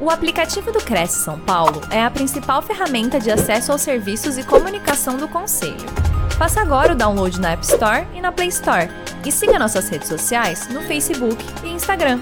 O aplicativo do Cresce São Paulo é a principal ferramenta de acesso aos serviços e comunicação do Conselho. Faça agora o download na App Store e na Play Store. E siga nossas redes sociais no Facebook e Instagram.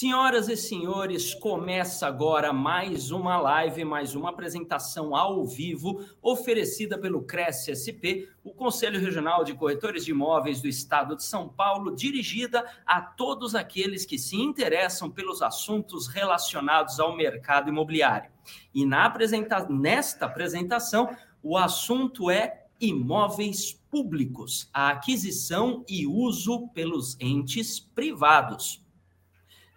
Senhoras e senhores, começa agora mais uma live, mais uma apresentação ao vivo oferecida pelo Cresce SP, o Conselho Regional de Corretores de Imóveis do Estado de São Paulo, dirigida a todos aqueles que se interessam pelos assuntos relacionados ao mercado imobiliário. E na apresenta nesta apresentação, o assunto é imóveis públicos, a aquisição e uso pelos entes privados.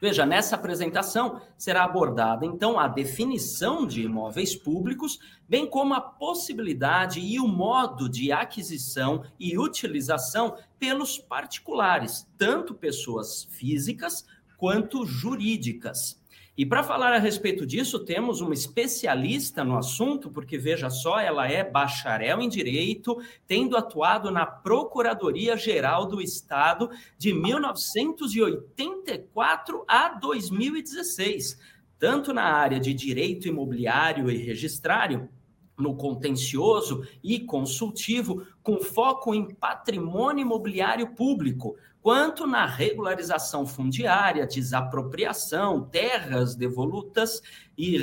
Veja, nessa apresentação será abordada então a definição de imóveis públicos, bem como a possibilidade e o modo de aquisição e utilização pelos particulares, tanto pessoas físicas quanto jurídicas. E para falar a respeito disso, temos uma especialista no assunto, porque veja só, ela é bacharel em direito, tendo atuado na Procuradoria Geral do Estado de 1984 a 2016, tanto na área de direito imobiliário e registrário, no contencioso e consultivo, com foco em patrimônio imobiliário público, quanto na regularização fundiária, desapropriação, terras devolutas e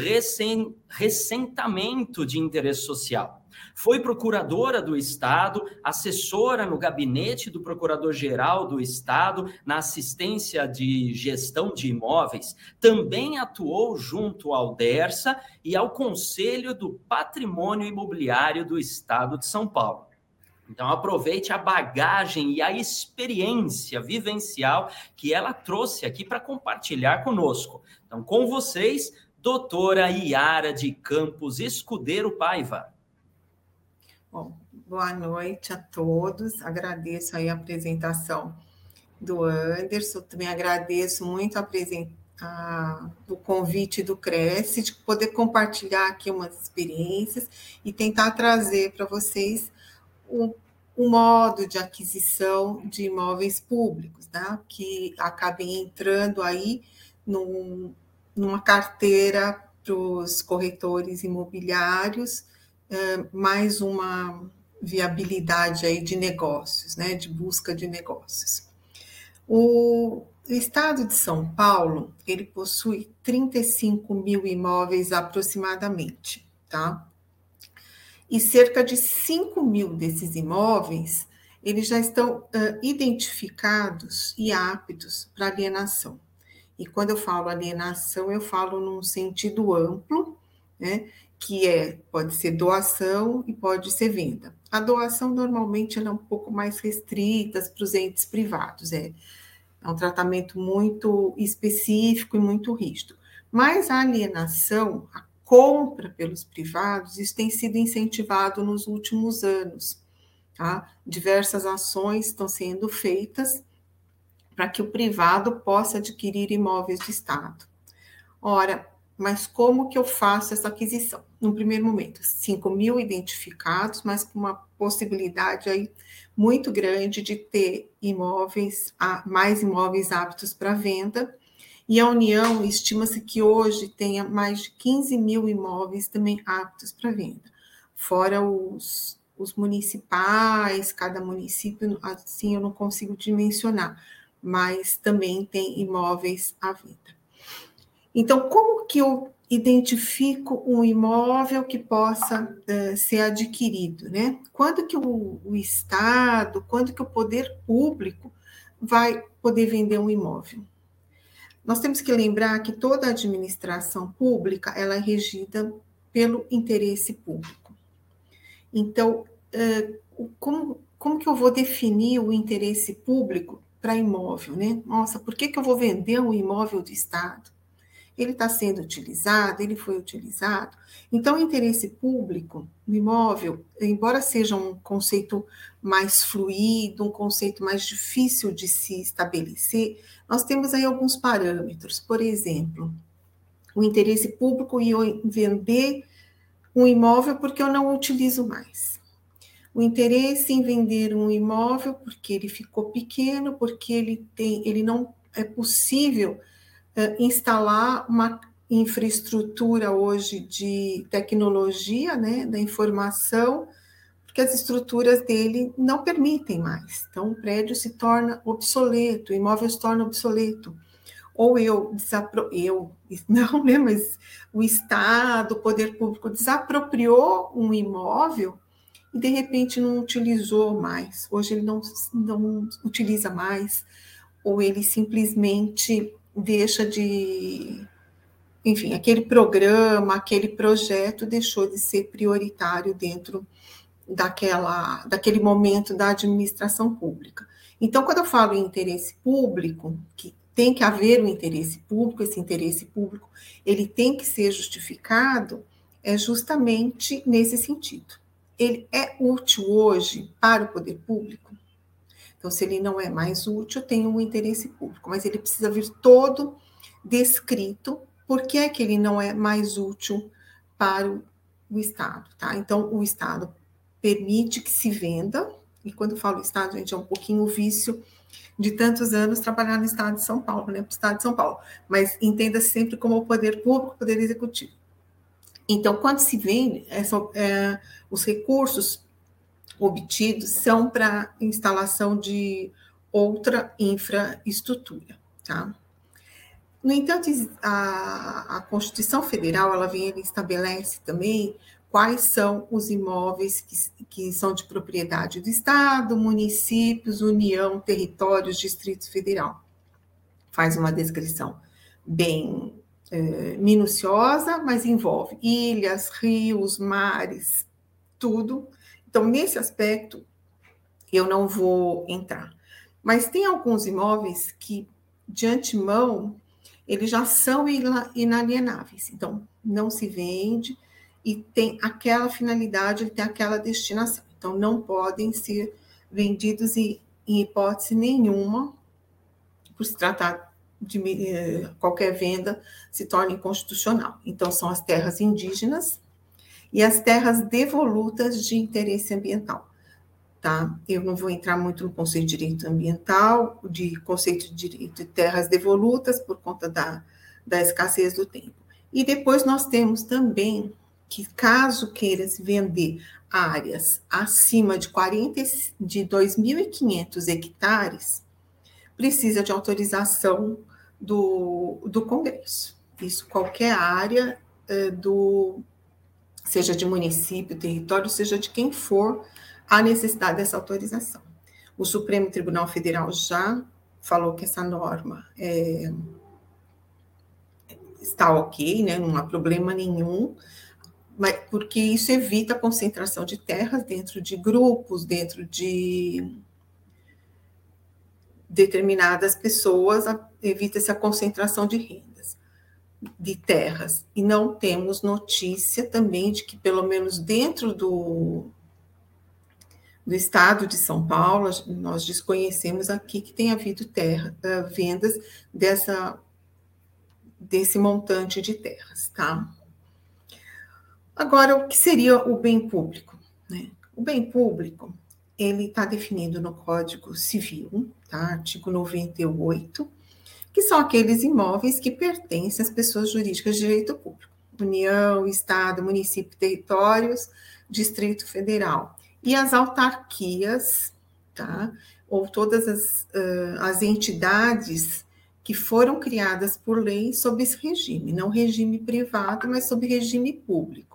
ressentamento de interesse social. Foi procuradora do Estado, assessora no gabinete do Procurador-Geral do Estado na assistência de gestão de imóveis. Também atuou junto ao DERSA e ao Conselho do Patrimônio Imobiliário do Estado de São Paulo. Então, aproveite a bagagem e a experiência vivencial que ela trouxe aqui para compartilhar conosco. Então, com vocês, doutora Iara de Campos Escudeiro Paiva. Bom, boa noite a todos. Agradeço aí a apresentação do Anderson. Também agradeço muito a a, o convite do Cresce, de poder compartilhar aqui umas experiências e tentar trazer para vocês o, modo de aquisição de imóveis públicos, né? que acabem entrando aí num, numa carteira para os corretores imobiliários, é, mais uma viabilidade aí de negócios, né? de busca de negócios. O estado de São Paulo, ele possui 35 mil imóveis aproximadamente, tá? E cerca de 5 mil desses imóveis eles já estão uh, identificados e aptos para alienação. E quando eu falo alienação, eu falo num sentido amplo, né, que é pode ser doação e pode ser venda. A doação normalmente ela é um pouco mais restrita para os entes privados, é, é um tratamento muito específico e muito rígido. Mas a alienação, a compra pelos privados, isso tem sido incentivado nos últimos anos. Tá? Diversas ações estão sendo feitas para que o privado possa adquirir imóveis de Estado. Ora, mas como que eu faço essa aquisição? No primeiro momento, 5 mil identificados, mas com uma possibilidade aí muito grande de ter imóveis, mais imóveis aptos para venda, e a União estima-se que hoje tenha mais de 15 mil imóveis também aptos para venda, fora os, os municipais, cada município, assim eu não consigo dimensionar, mas também tem imóveis à venda. Então, como que eu identifico um imóvel que possa uh, ser adquirido, né? Quando que o, o Estado, quando que o poder público vai poder vender um imóvel? Nós temos que lembrar que toda administração pública ela é regida pelo interesse público. Então, como, como que eu vou definir o interesse público para imóvel, né? Nossa, por que, que eu vou vender um imóvel do Estado? Ele está sendo utilizado, ele foi utilizado. Então, o interesse público no imóvel, embora seja um conceito mais fluido, um conceito mais difícil de se estabelecer, nós temos aí alguns parâmetros. Por exemplo, o interesse público em vender um imóvel porque eu não o utilizo mais. O interesse em vender um imóvel porque ele ficou pequeno, porque ele tem, ele não é possível instalar uma infraestrutura hoje de tecnologia, né, da informação, porque as estruturas dele não permitem mais. Então, o prédio se torna obsoleto, o imóvel se torna obsoleto. Ou eu, desapro... eu, não, né, mas o Estado, o poder público desapropriou um imóvel e, de repente, não utilizou mais. Hoje ele não, não utiliza mais, ou ele simplesmente deixa de enfim, aquele programa, aquele projeto deixou de ser prioritário dentro daquela, daquele momento da administração pública. Então, quando eu falo em interesse público, que tem que haver um interesse público, esse interesse público, ele tem que ser justificado, é justamente nesse sentido. Ele é útil hoje para o poder público? Então, se ele não é mais útil, tem um interesse público, mas ele precisa vir todo descrito por que, é que ele não é mais útil para o Estado, tá? Então, o Estado permite que se venda, e quando eu falo Estado, gente, é um pouquinho o vício de tantos anos trabalhar no Estado de São Paulo, né, o Estado de São Paulo, mas entenda sempre como o poder público, poder executivo. Então, quando se vende, é, é, os recursos obtidos são para instalação de outra infraestrutura, tá? No entanto, a, a Constituição Federal, ela vem, ela estabelece também quais são os imóveis que, que são de propriedade do Estado, municípios, União, territórios, Distrito Federal. Faz uma descrição bem é, minuciosa, mas envolve ilhas, rios, mares, tudo. Então, nesse aspecto, eu não vou entrar. Mas tem alguns imóveis que, de antemão, eles já são inalienáveis. Então, não se vende, e tem aquela finalidade, tem aquela destinação. Então, não podem ser vendidos em, em hipótese nenhuma, por se tratar de eh, qualquer venda, se torna inconstitucional. Então, são as terras indígenas e as terras devolutas de interesse ambiental. Tá? Eu não vou entrar muito no conceito de direito ambiental, de conceito de direito de terras devolutas, por conta da, da escassez do tempo. E depois nós temos também que caso queiras vender áreas acima de 40 de 2.500 hectares, precisa de autorização do, do Congresso. Isso qualquer área é, do seja de município, território, seja de quem for, a necessidade dessa autorização. O Supremo Tribunal Federal já falou que essa norma é, está ok, né, não há problema nenhum, mas, porque isso evita a concentração de terras dentro de grupos, dentro de determinadas pessoas, evita-se a concentração de rendas, de terras. E não temos notícia também de que, pelo menos dentro do, do estado de São Paulo, nós desconhecemos aqui que tem havido terra, eh, vendas dessa, desse montante de terras, tá? Agora, o que seria o bem público? Né? O bem público, ele está definido no Código Civil, tá? artigo 98, que são aqueles imóveis que pertencem às pessoas jurídicas de direito público. União, Estado, município, territórios, Distrito Federal. E as autarquias, tá? ou todas as, uh, as entidades que foram criadas por lei sob esse regime, não regime privado, mas sob regime público.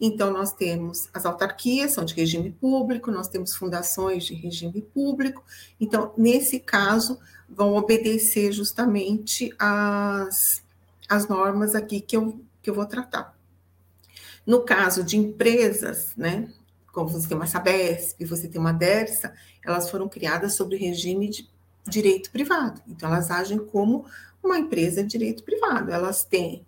Então, nós temos as autarquias, são de regime público, nós temos fundações de regime público. Então, nesse caso, vão obedecer justamente as, as normas aqui que eu, que eu vou tratar. No caso de empresas, né, como você tem uma Sabesp, você tem uma Dersa, elas foram criadas sob regime de direito privado. Então, elas agem como uma empresa de direito privado. Elas têm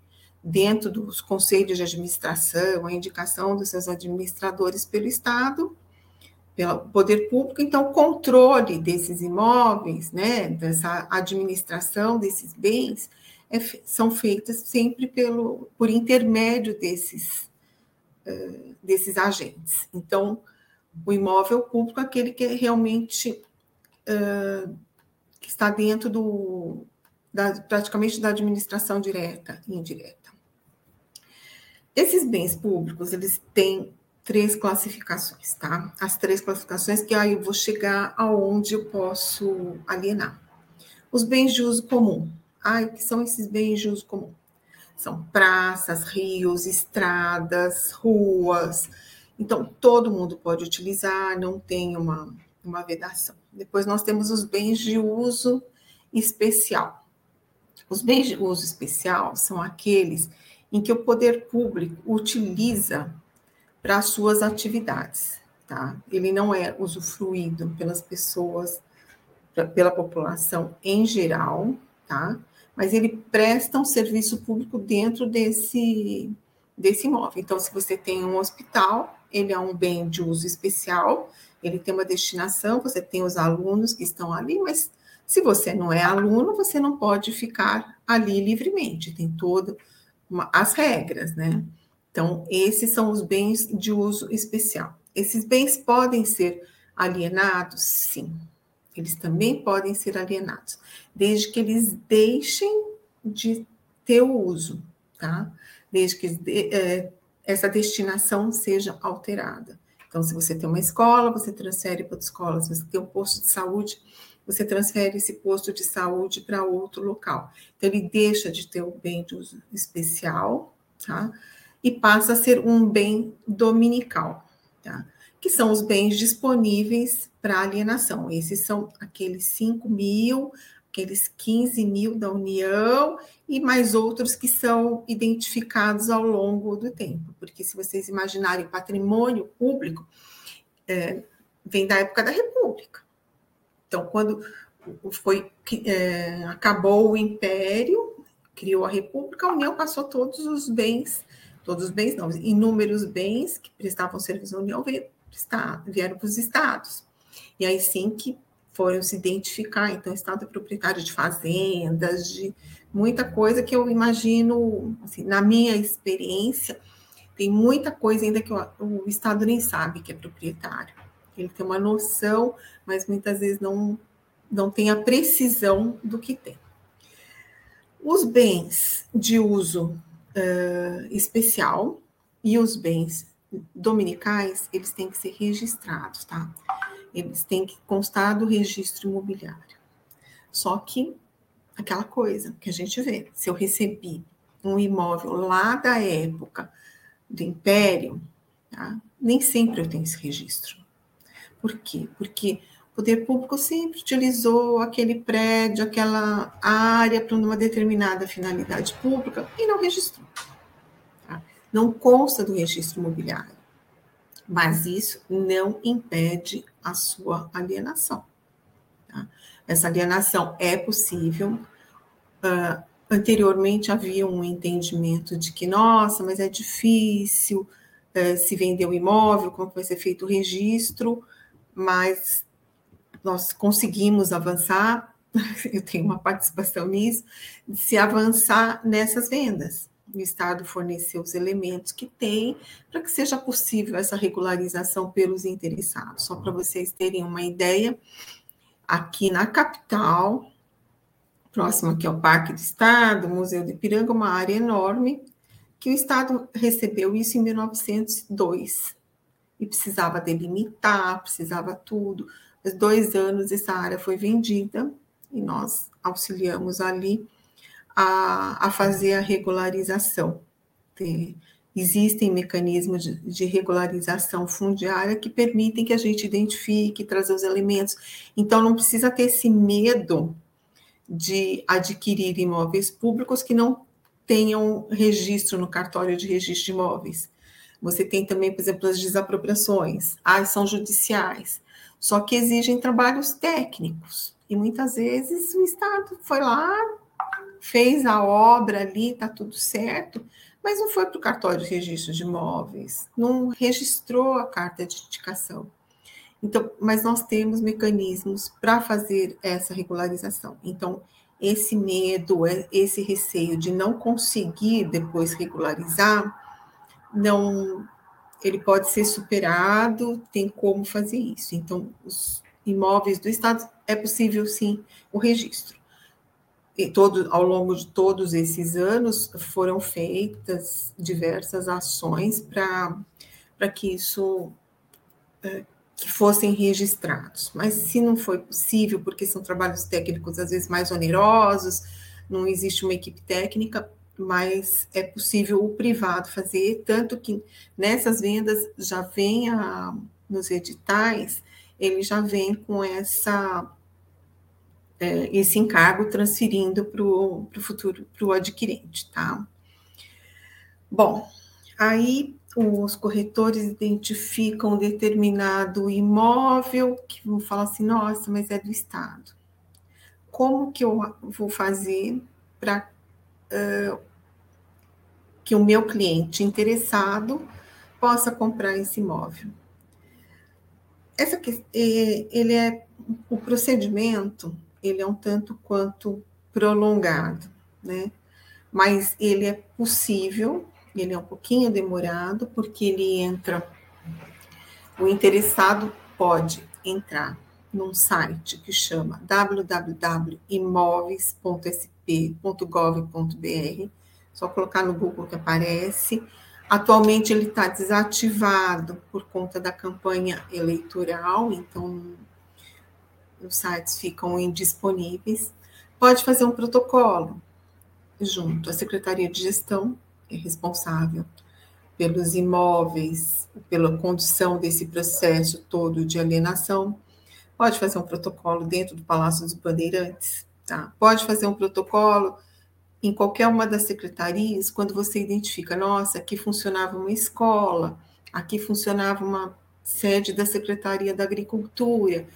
dentro dos conselhos de administração, a indicação dos seus administradores pelo Estado, pelo poder público, então o controle desses imóveis, né, dessa administração desses bens, é, são feitas sempre pelo, por intermédio desses, uh, desses agentes. Então, o imóvel público é aquele que é realmente uh, que está dentro do, da, praticamente da administração direta e indireta. Esses bens públicos, eles têm três classificações, tá? As três classificações que aí eu vou chegar aonde eu posso alienar. Os bens de uso comum. O que são esses bens de uso comum? São praças, rios, estradas, ruas. Então, todo mundo pode utilizar, não tem uma, uma vedação. Depois nós temos os bens de uso especial. Os bens de uso especial são aqueles em que o poder público utiliza para as suas atividades, tá? Ele não é usufruído pelas pessoas, pela população em geral, tá? Mas ele presta um serviço público dentro desse, desse imóvel. Então, se você tem um hospital, ele é um bem de uso especial, ele tem uma destinação, você tem os alunos que estão ali, mas se você não é aluno, você não pode ficar ali livremente, tem todas as regras, né? Então, esses são os bens de uso especial. Esses bens podem ser alienados? Sim, eles também podem ser alienados, desde que eles deixem de ter o uso, tá? Desde que é, essa destinação seja alterada. Então, se você tem uma escola, você transfere para outra escola. Se você tem um posto de saúde, você transfere esse posto de saúde para outro local. Então, ele deixa de ter o bem de uso especial, tá? E passa a ser um bem dominical, tá? Que são os bens disponíveis para alienação. Esses são aqueles 5 mil, aqueles 15 mil da União e mais outros que são identificados ao longo do tempo. Porque se vocês imaginarem patrimônio público, é, vem da época da República. Então, quando foi é, acabou o Império, criou a República, a União passou todos os bens, todos os bens não, inúmeros bens que prestavam serviço à União vieram para os estados. E aí sim que foram se identificar, então, o Estado é proprietário de fazendas, de muita coisa que eu imagino, assim, na minha experiência, tem muita coisa ainda que o, o Estado nem sabe que é proprietário. Ele tem uma noção, mas muitas vezes não, não tem a precisão do que tem. Os bens de uso uh, especial e os bens dominicais, eles têm que ser registrados, tá? Eles têm que constar do registro imobiliário. Só que aquela coisa que a gente vê, se eu recebi um imóvel lá da época do Império, tá? nem sempre eu tenho esse registro. Por quê? Porque o poder público sempre utilizou aquele prédio, aquela área para uma determinada finalidade pública e não registrou. Tá? Não consta do registro imobiliário. Mas isso não impede a sua alienação. Tá? Essa alienação é possível. Uh, anteriormente havia um entendimento de que, nossa, mas é difícil uh, se vender o imóvel, como vai ser feito o registro mas nós conseguimos avançar, eu tenho uma participação nisso, de se avançar nessas vendas. O Estado forneceu os elementos que tem para que seja possível essa regularização pelos interessados. Só para vocês terem uma ideia, aqui na capital, próximo aqui ao Parque do Estado, Museu de Ipiranga, uma área enorme, que o Estado recebeu isso em 1902 e precisava delimitar, precisava tudo. Mas dois anos essa área foi vendida e nós auxiliamos ali a, a fazer a regularização. existem mecanismos de, de, regularização fundiária que permitem que a gente identifique, trazer os elementos. Então, não precisa ter esse medo de adquirir imóveis públicos que não tenham registro no cartório de registro de imóveis. Você tem também, por exemplo, as desapropriações, as são judiciais, só que exigem trabalhos técnicos. E muitas vezes o Estado foi lá, fez a obra ali, está tudo certo, mas não foi para o cartório de registro de imóveis, não registrou a carta de indicação. Então, mas nós temos mecanismos para fazer essa regularização. Então, esse medo, esse receio de não conseguir depois regularizar, não ele pode ser superado, tem como fazer isso. Então, os imóveis do Estado é possível sim o registro. e todo, ao longo de todos esses anos foram feitas diversas ações para que isso é, que fossem registrados. Mas se não foi possível, porque são trabalhos técnicos às vezes mais onerosos, não existe uma equipe técnica, mas é possível o privado fazer, tanto que nessas vendas já vem a, nos editais, ele já vem com essa é, esse encargo transferindo para o futuro, para o adquirente, tá? Bom, aí os corretores identificam determinado imóvel que vão falar assim, nossa, mas é do Estado. Como que eu vou fazer para que o meu cliente interessado possa comprar esse imóvel? Essa, ele é o procedimento ele é um tanto quanto prolongado, né? Mas ele é possível, ele é um pouquinho demorado, porque ele entra, o interessado pode entrar num site que chama www.imóveis.sp.gov.br, só colocar no Google que aparece. Atualmente ele está desativado por conta da campanha eleitoral, então os sites ficam indisponíveis, pode fazer um protocolo junto à Secretaria de Gestão, é responsável pelos imóveis, pela condução desse processo todo de alienação, pode fazer um protocolo dentro do Palácio dos Bandeirantes, tá? Pode fazer um protocolo em qualquer uma das secretarias, quando você identifica, nossa, aqui funcionava uma escola, aqui funcionava uma sede da Secretaria da Agricultura,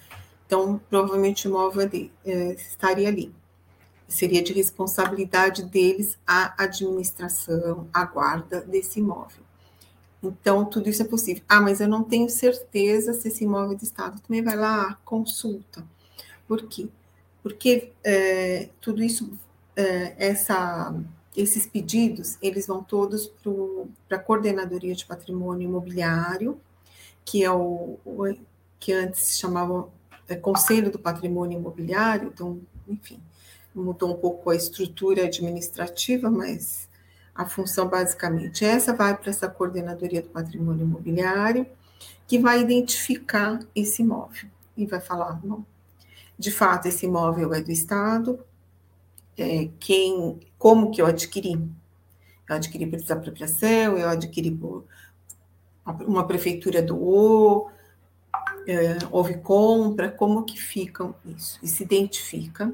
então, provavelmente o imóvel é, estaria ali. Seria de responsabilidade deles a administração, a guarda desse imóvel. Então, tudo isso é possível. Ah, mas eu não tenho certeza se esse imóvel de Estado. Também vai lá, consulta. Por quê? Porque é, tudo isso, é, essa, esses pedidos, eles vão todos para a Coordenadoria de Patrimônio Imobiliário, que é o, o que antes se chamava é, Conselho do Patrimônio Imobiliário, então, enfim, mudou um pouco a estrutura administrativa, mas a função basicamente essa vai para essa coordenadoria do patrimônio imobiliário, que vai identificar esse imóvel e vai falar, não, de fato esse imóvel é do Estado, é, quem, como que eu adquiri? Eu adquiri por desapropriação, eu adquiri por uma prefeitura doou, é, houve compra, como que ficam isso? E se identifica,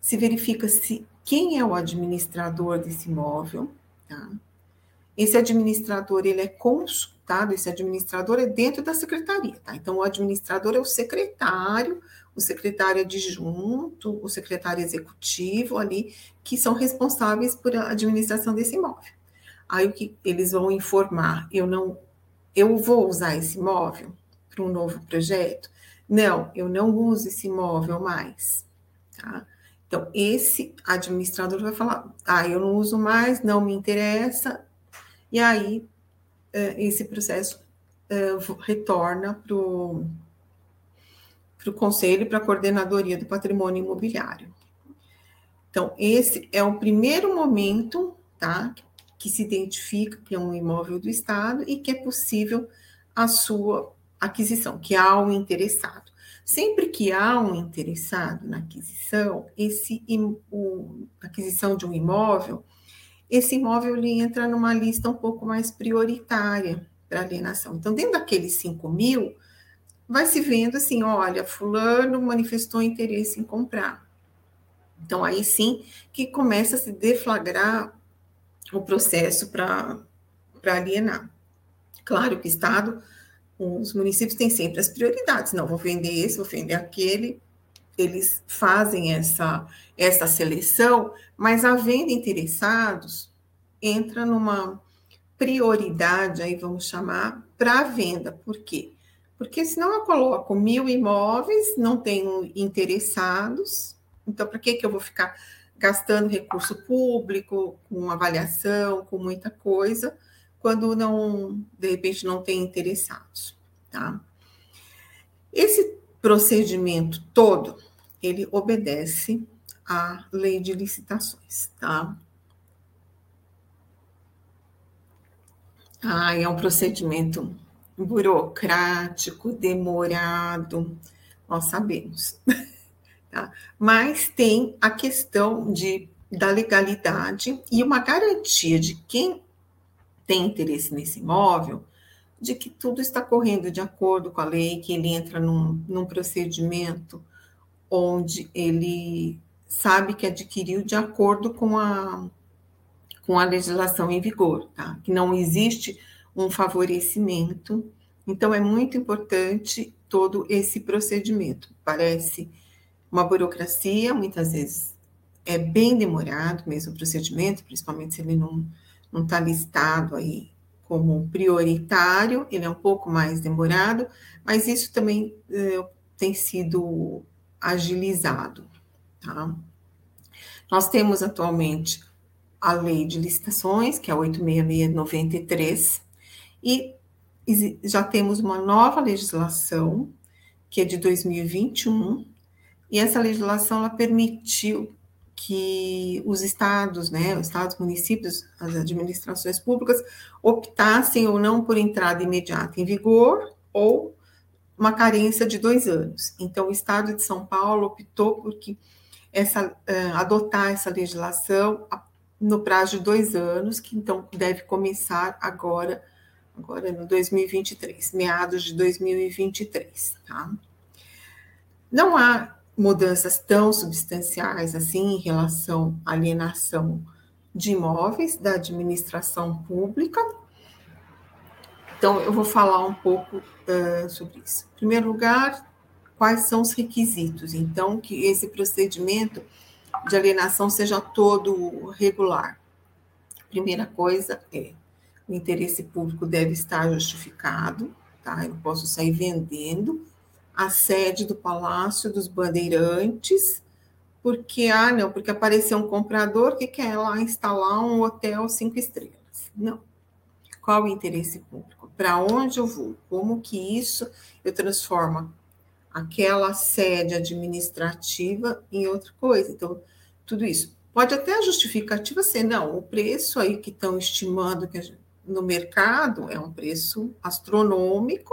se verifica se quem é o administrador desse imóvel, tá? Esse administrador, ele é consultado, esse administrador é dentro da secretaria, tá? Então, o administrador é o secretário, o secretário adjunto, o secretário executivo ali, que são responsáveis por a administração desse imóvel. Aí, o que eles vão informar? Eu não, eu vou usar esse imóvel? para um novo projeto? Não, eu não uso esse imóvel mais. Tá? Então, esse administrador vai falar: ah, eu não uso mais, não me interessa, e aí é, esse processo é, retorna para o conselho, para a coordenadoria do patrimônio imobiliário. Então, esse é o primeiro momento, tá? Que se identifica que é um imóvel do Estado e que é possível a sua aquisição, que há um interessado. Sempre que há um interessado na aquisição, esse o, aquisição de um imóvel, esse imóvel ele entra numa lista um pouco mais prioritária para alienação. Então, dentro daqueles 5 mil, vai se vendo assim: olha, Fulano manifestou interesse em comprar. Então, aí sim que começa a se deflagrar o processo para alienar. Claro que o Estado os municípios têm sempre as prioridades. Não, vou vender esse, vou vender aquele. Eles fazem essa, essa seleção, mas havendo interessados, entra numa prioridade, aí vamos chamar, para a venda. Por quê? Porque senão eu coloco mil imóveis, não tenho interessados, então para que, que eu vou ficar gastando recurso público, com avaliação, com muita coisa, quando não, de repente, não tem interessados, tá? Esse procedimento todo, ele obedece a lei de licitações, tá? Ah, é um procedimento burocrático, demorado, nós sabemos. Tá? Mas tem a questão de, da legalidade e uma garantia de quem tem interesse nesse imóvel de que tudo está correndo de acordo com a lei, que ele entra num, num procedimento onde ele sabe que adquiriu de acordo com a, com a legislação em vigor, tá? Que não existe um favorecimento. Então, é muito importante todo esse procedimento. Parece uma burocracia, muitas vezes é bem demorado mesmo o procedimento, principalmente se ele não está listado aí como prioritário, ele é um pouco mais demorado, mas isso também eh, tem sido agilizado. Tá? Nós temos atualmente a lei de licitações, que é 86693, e já temos uma nova legislação, que é de 2021, e essa legislação ela permitiu que os estados, né, os estados, municípios, as administrações públicas optassem ou não por entrada imediata em vigor ou uma carência de dois anos. Então, o estado de São Paulo optou por que essa, uh, adotar essa legislação no prazo de dois anos, que então deve começar agora agora no 2023, meados de 2023, tá? Não há mudanças tão substanciais assim em relação à alienação de imóveis da administração pública. Então, eu vou falar um pouco uh, sobre isso. Em primeiro lugar, quais são os requisitos? Então, que esse procedimento de alienação seja todo regular. Primeira coisa é o interesse público deve estar justificado, tá? Eu não posso sair vendendo a sede do Palácio dos Bandeirantes, porque, ah, não, porque apareceu um comprador que quer lá instalar um hotel cinco estrelas. Não. Qual o interesse público? Para onde eu vou? Como que isso eu transformo aquela sede administrativa em outra coisa? Então, tudo isso. Pode até a justificativa ser, não, o preço aí que estão estimando que no mercado é um preço astronômico,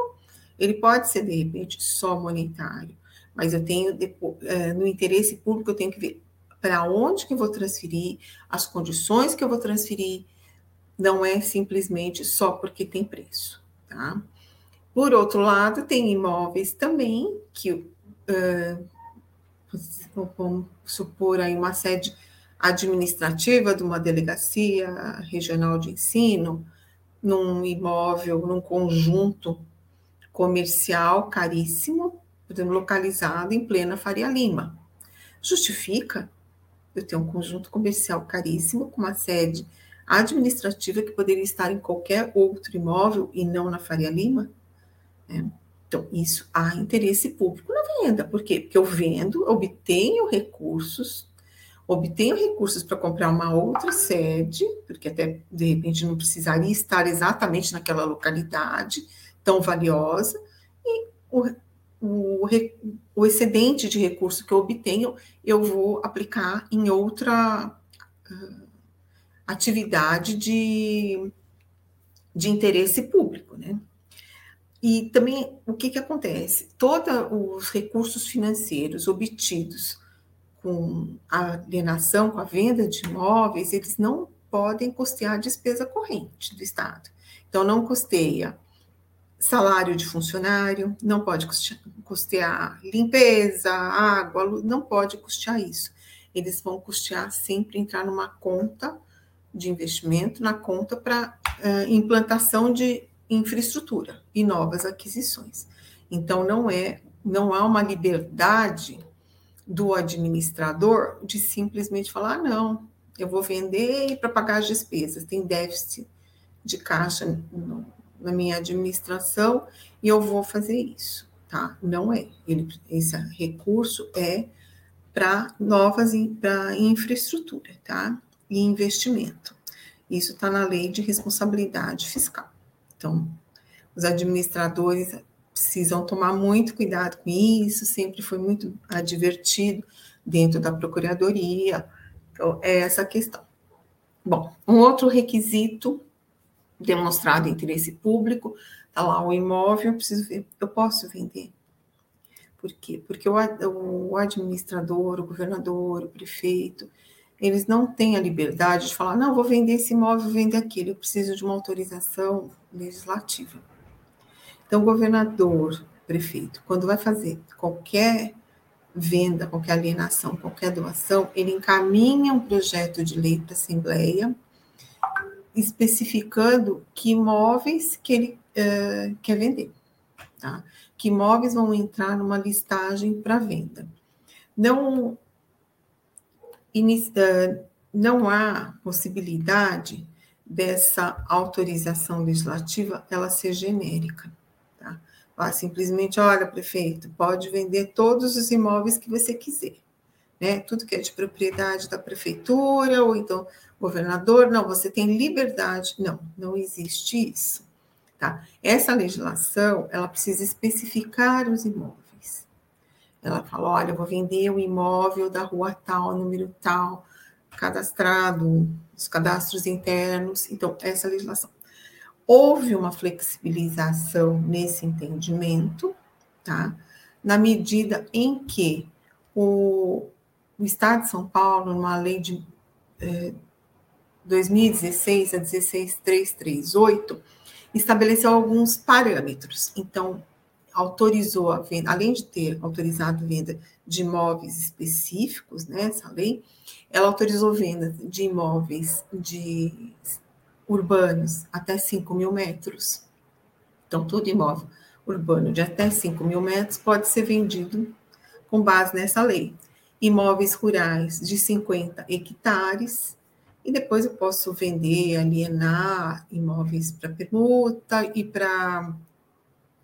ele pode ser, de repente, só monetário, mas eu tenho, é, no interesse público, eu tenho que ver para onde que eu vou transferir, as condições que eu vou transferir, não é simplesmente só porque tem preço, tá? Por outro lado, tem imóveis também que, uh, vamos supor aí uma sede administrativa de uma delegacia regional de ensino, num imóvel, num conjunto comercial caríssimo, localizado em plena Faria Lima. Justifica eu ter um conjunto comercial caríssimo com uma sede administrativa que poderia estar em qualquer outro imóvel e não na Faria Lima? É. Então, isso há interesse público na venda. Por quê? Porque eu vendo, obtenho recursos obtenho recursos para comprar uma outra sede, porque até de repente não precisaria estar exatamente naquela localidade tão valiosa, e o, o, o excedente de recurso que eu obtenho, eu vou aplicar em outra uh, atividade de, de interesse público, né? E também o que, que acontece? Todos os recursos financeiros obtidos com a alienação, com a venda de imóveis, eles não podem custear a despesa corrente do Estado. Então, não custeia salário de funcionário, não pode custear limpeza, água, não pode custear isso. Eles vão custear sempre entrar numa conta de investimento, na conta para uh, implantação de infraestrutura e novas aquisições. Então, não é, não há uma liberdade do administrador de simplesmente falar: ah, não, eu vou vender para pagar as despesas, tem déficit de caixa na minha administração e eu vou fazer isso, tá? Não é. Ele, esse recurso é para novas para infraestrutura, tá? E investimento. Isso está na lei de responsabilidade fiscal. Então, os administradores precisam tomar muito cuidado com isso, sempre foi muito advertido dentro da procuradoria. Então, é essa questão. Bom, um outro requisito demonstrado interesse público, está lá o imóvel, eu preciso ver, eu posso vender. Por quê? Porque o, o administrador, o governador, o prefeito, eles não têm a liberdade de falar, não, vou vender esse imóvel, vender aquele, eu preciso de uma autorização legislativa. Então, governador, prefeito, quando vai fazer qualquer venda, qualquer alienação, qualquer doação, ele encaminha um projeto de lei para a Assembleia, especificando que imóveis que ele uh, quer vender, tá? Que imóveis vão entrar numa listagem para venda. Não, uh, não há possibilidade dessa autorização legislativa ela ser genérica. Ah, simplesmente, olha, prefeito, pode vender todos os imóveis que você quiser, né? Tudo que é de propriedade da prefeitura, ou então governador, não, você tem liberdade. Não, não existe isso, tá? Essa legislação, ela precisa especificar os imóveis. Ela fala, olha, eu vou vender o imóvel da rua tal, número tal, cadastrado, os cadastros internos. Então, essa legislação. Houve uma flexibilização nesse entendimento, tá? Na medida em que o, o Estado de São Paulo, numa lei de eh, 2016 a 16338, estabeleceu alguns parâmetros. Então, autorizou a venda, além de ter autorizado venda de imóveis específicos, né, essa lei, ela autorizou venda de imóveis de urbanos até 5 mil metros. Então, todo imóvel urbano de até 5 mil metros pode ser vendido com base nessa lei. Imóveis rurais de 50 hectares, e depois eu posso vender, alienar imóveis para permuta e para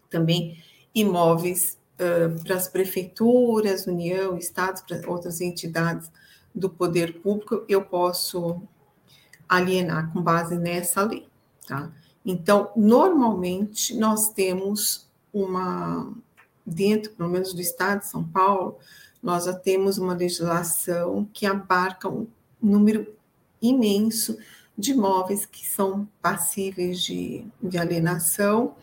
também imóveis uh, para as prefeituras, União, estados, para outras entidades do poder público, eu posso alienar com base nessa lei, tá? Então, normalmente, nós temos uma, dentro, pelo menos do estado de São Paulo, nós já temos uma legislação que abarca um número imenso de imóveis que são passíveis de, de alienação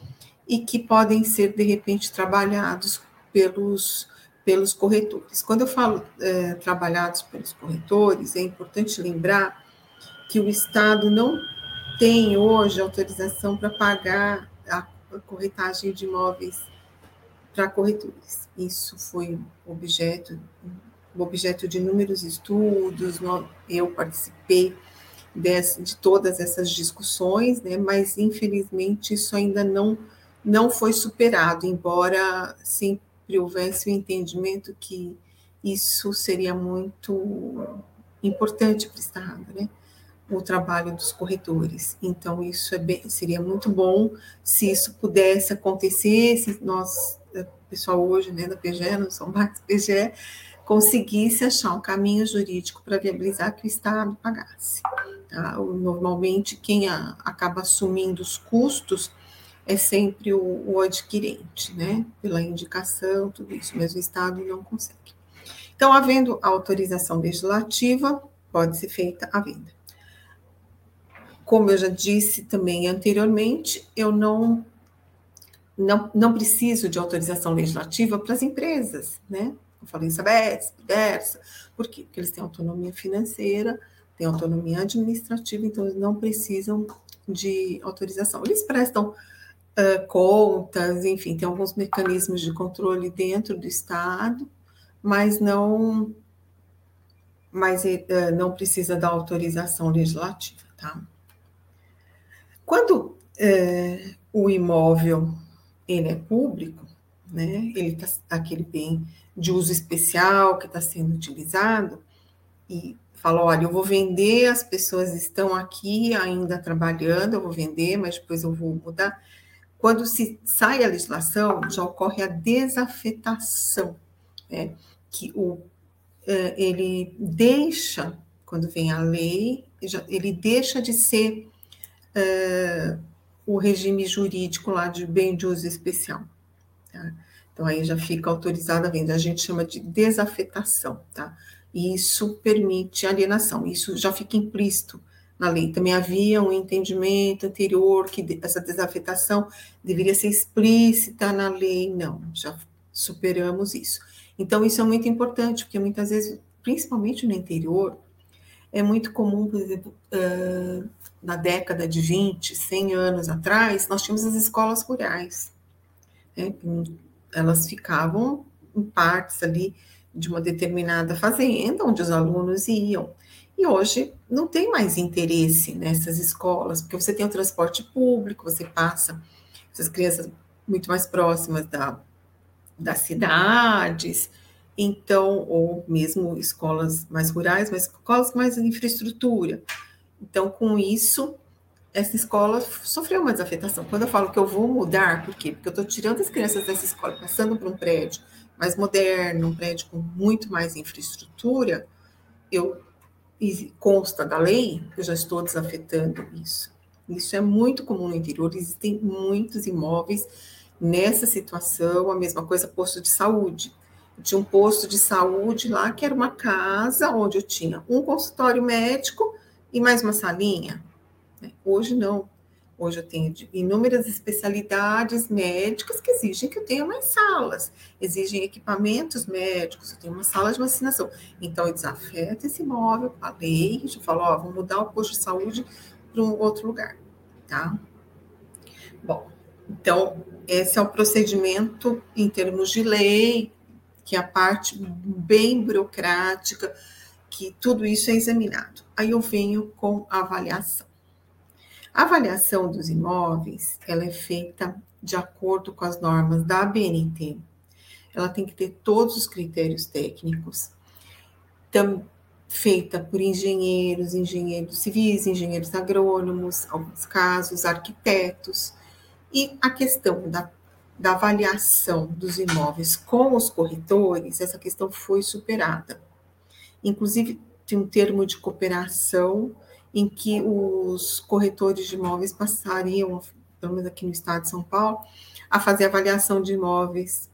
e que podem ser, de repente, trabalhados pelos, pelos corretores. Quando eu falo é, trabalhados pelos corretores, é importante lembrar que o Estado não tem hoje autorização para pagar a corretagem de imóveis para corretores. Isso foi objeto, objeto de inúmeros estudos, eu participei de todas essas discussões, né, mas infelizmente isso ainda não, não foi superado, embora sempre houvesse o entendimento que isso seria muito importante para o Estado, né? o trabalho dos corretores. Então, isso é bem, seria muito bom se isso pudesse acontecer, se nós, é, pessoal hoje, né, da PGE, não são mais PGE, conseguisse achar um caminho jurídico para viabilizar que o Estado pagasse. Tá? Normalmente, quem a, acaba assumindo os custos é sempre o, o adquirente, né, pela indicação, tudo isso, mas o Estado não consegue. Então, havendo autorização legislativa, pode ser feita a venda. Como eu já disse também anteriormente, eu não, não, não preciso de autorização legislativa para as empresas, né? Eu falei Sabesp, Dersa, por quê? Porque eles têm autonomia financeira, têm autonomia administrativa, então eles não precisam de autorização. Eles prestam uh, contas, enfim, tem alguns mecanismos de controle dentro do Estado, mas não, mas uh, não precisa da autorização legislativa, tá? Quando é, o imóvel ele é público, né, ele tá, aquele bem de uso especial que está sendo utilizado, e fala, olha, eu vou vender, as pessoas estão aqui ainda trabalhando, eu vou vender, mas depois eu vou mudar. Quando se sai a legislação, já ocorre a desafetação, né, que o, é, ele deixa, quando vem a lei, ele deixa de ser uh, o regime jurídico lá de bem de uso especial. Tá? Então aí já fica autorizada a venda. A gente chama de desafetação, tá? E isso permite alienação. Isso já fica implícito na lei. Também havia um entendimento anterior que essa desafetação deveria ser explícita na lei. Não, já superamos isso. Então, isso é muito importante, porque muitas vezes, principalmente no interior, é muito comum, por exemplo, uh, na década de 20, 100 anos atrás, nós tínhamos as escolas rurais. Né? Elas ficavam em partes ali de uma determinada fazenda, onde os alunos iam. E hoje não tem mais interesse nessas escolas, porque você tem o transporte público, você passa essas crianças muito mais próximas da, das cidades, então, ou mesmo escolas mais rurais, mas escolas com mais infraestrutura. Então, com isso, essa escola sofreu uma desafetação. Quando eu falo que eu vou mudar, por quê? Porque eu estou tirando as crianças dessa escola, passando para um prédio mais moderno, um prédio com muito mais infraestrutura, eu e consta da lei, eu já estou desafetando isso. Isso é muito comum no interior, existem muitos imóveis nessa situação, a mesma coisa posto de saúde. Eu tinha um posto de saúde lá que era uma casa onde eu tinha um consultório médico e mais uma salinha. Hoje não. Hoje eu tenho inúmeras especialidades médicas que exigem que eu tenha mais salas, exigem equipamentos médicos, eu tenho uma sala de vacinação. Então, eu desafeto esse imóvel com a lei, eu falo, ó, vamos mudar o posto de saúde para um outro lugar, tá? Bom, então, esse é o procedimento em termos de lei, que é a parte bem burocrática, que tudo isso é examinado. Aí eu venho com a avaliação. A avaliação dos imóveis, ela é feita de acordo com as normas da ABNT. Ela tem que ter todos os critérios técnicos, tam, feita por engenheiros, engenheiros civis, engenheiros agrônomos, alguns casos, arquitetos. E a questão da, da avaliação dos imóveis com os corretores, essa questão foi superada. Inclusive, tem um termo de cooperação em que os corretores de imóveis passariam, pelo menos aqui no estado de São Paulo, a fazer avaliação de imóveis,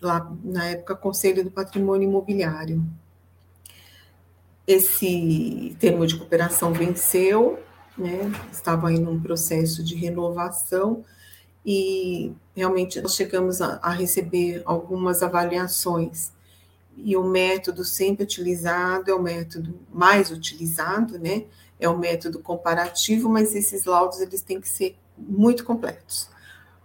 lá na época, Conselho do Patrimônio Imobiliário. Esse termo de cooperação venceu, né, estava em um processo de renovação, e realmente nós chegamos a, a receber algumas avaliações e o método sempre utilizado é o método mais utilizado, né? É o método comparativo, mas esses laudos eles têm que ser muito completos.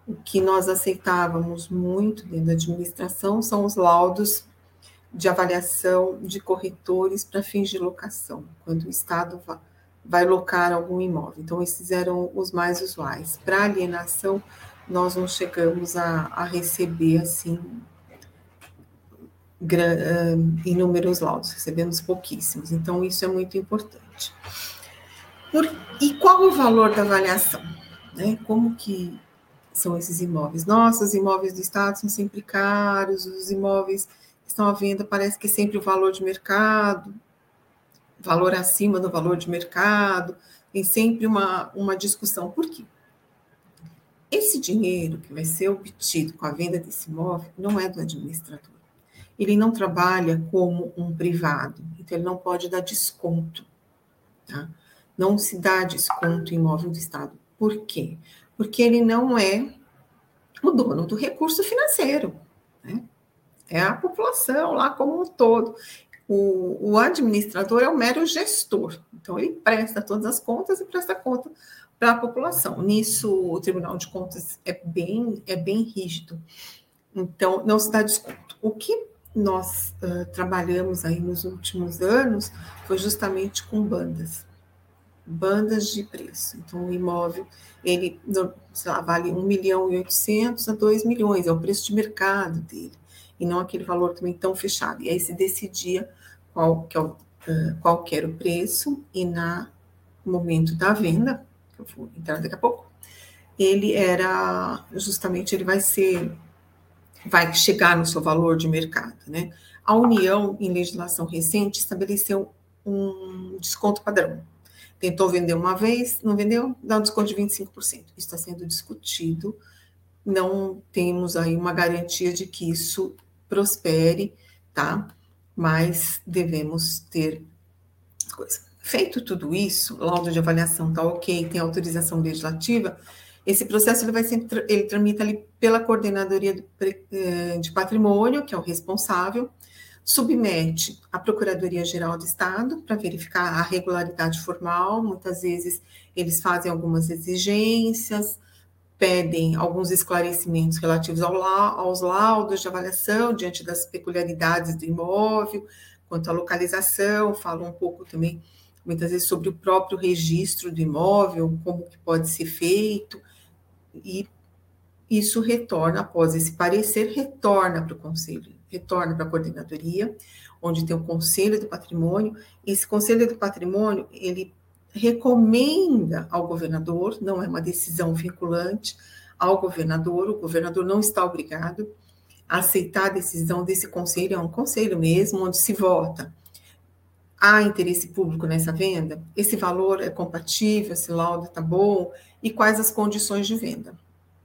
O que nós aceitávamos muito dentro da administração são os laudos de avaliação de corretores para fins de locação, quando o Estado vai locar algum imóvel. Então, esses eram os mais usuais. Para alienação, nós não chegamos a, a receber, assim, inúmeros laudos, recebemos pouquíssimos. Então, isso é muito importante. Por, e qual o valor da avaliação? Né? Como que são esses imóveis? Nossa, os imóveis do Estado são sempre caros, os imóveis que estão à venda parece que é sempre o valor de mercado, valor acima do valor de mercado, tem sempre uma, uma discussão. Por quê? Esse dinheiro que vai ser obtido com a venda desse imóvel não é do administrador. Ele não trabalha como um privado, então ele não pode dar desconto. Tá? Não se dá desconto imóvel do Estado. Por quê? Porque ele não é o dono do recurso financeiro. Né? É a população lá como um todo. O, o, administrador é o mero gestor. Então, ele presta todas as contas e presta conta para a população. Nisso, o Tribunal de Contas é bem, é bem rígido. Então, não se dá desconto. O que nós uh, trabalhamos aí nos últimos anos foi justamente com bandas bandas de preço. Então, o imóvel, ele, sei lá, vale 1 milhão e 800 a 2 milhões, é o preço de mercado dele, e não aquele valor também tão fechado. E aí se decidia qual, que é o, qual que era o preço, e na momento da venda, que eu vou entrar daqui a pouco, ele era, justamente, ele vai ser, vai chegar no seu valor de mercado, né? A União, em legislação recente, estabeleceu um desconto padrão, Tentou vender uma vez, não vendeu, dá um desconto de 25%. Isso está sendo discutido não temos aí uma garantia de que isso prospere, tá? Mas devemos ter coisa. Feito tudo isso, laudo de avaliação tá ok, tem autorização legislativa, esse processo ele vai ser, ele tramita ali pela coordenadoria eh, de patrimônio, que é o responsável, submete à Procuradoria Geral do Estado para verificar a regularidade formal. Muitas vezes eles fazem algumas exigências, pedem alguns esclarecimentos relativos ao, aos laudos de avaliação diante das peculiaridades do imóvel, quanto à localização, falam um pouco também, muitas vezes, sobre o próprio registro do imóvel, como que pode ser feito, e isso retorna, após esse parecer, retorna para o conselho, retorna para a coordenadoria, onde tem o conselho do patrimônio. Esse conselho do patrimônio, ele recomenda ao governador, não é uma decisão vinculante ao governador, o governador não está obrigado a aceitar a decisão desse conselho, é um conselho mesmo, onde se vota. Há interesse público nessa venda? Esse valor é compatível, esse laudo está bom? E quais as condições de venda?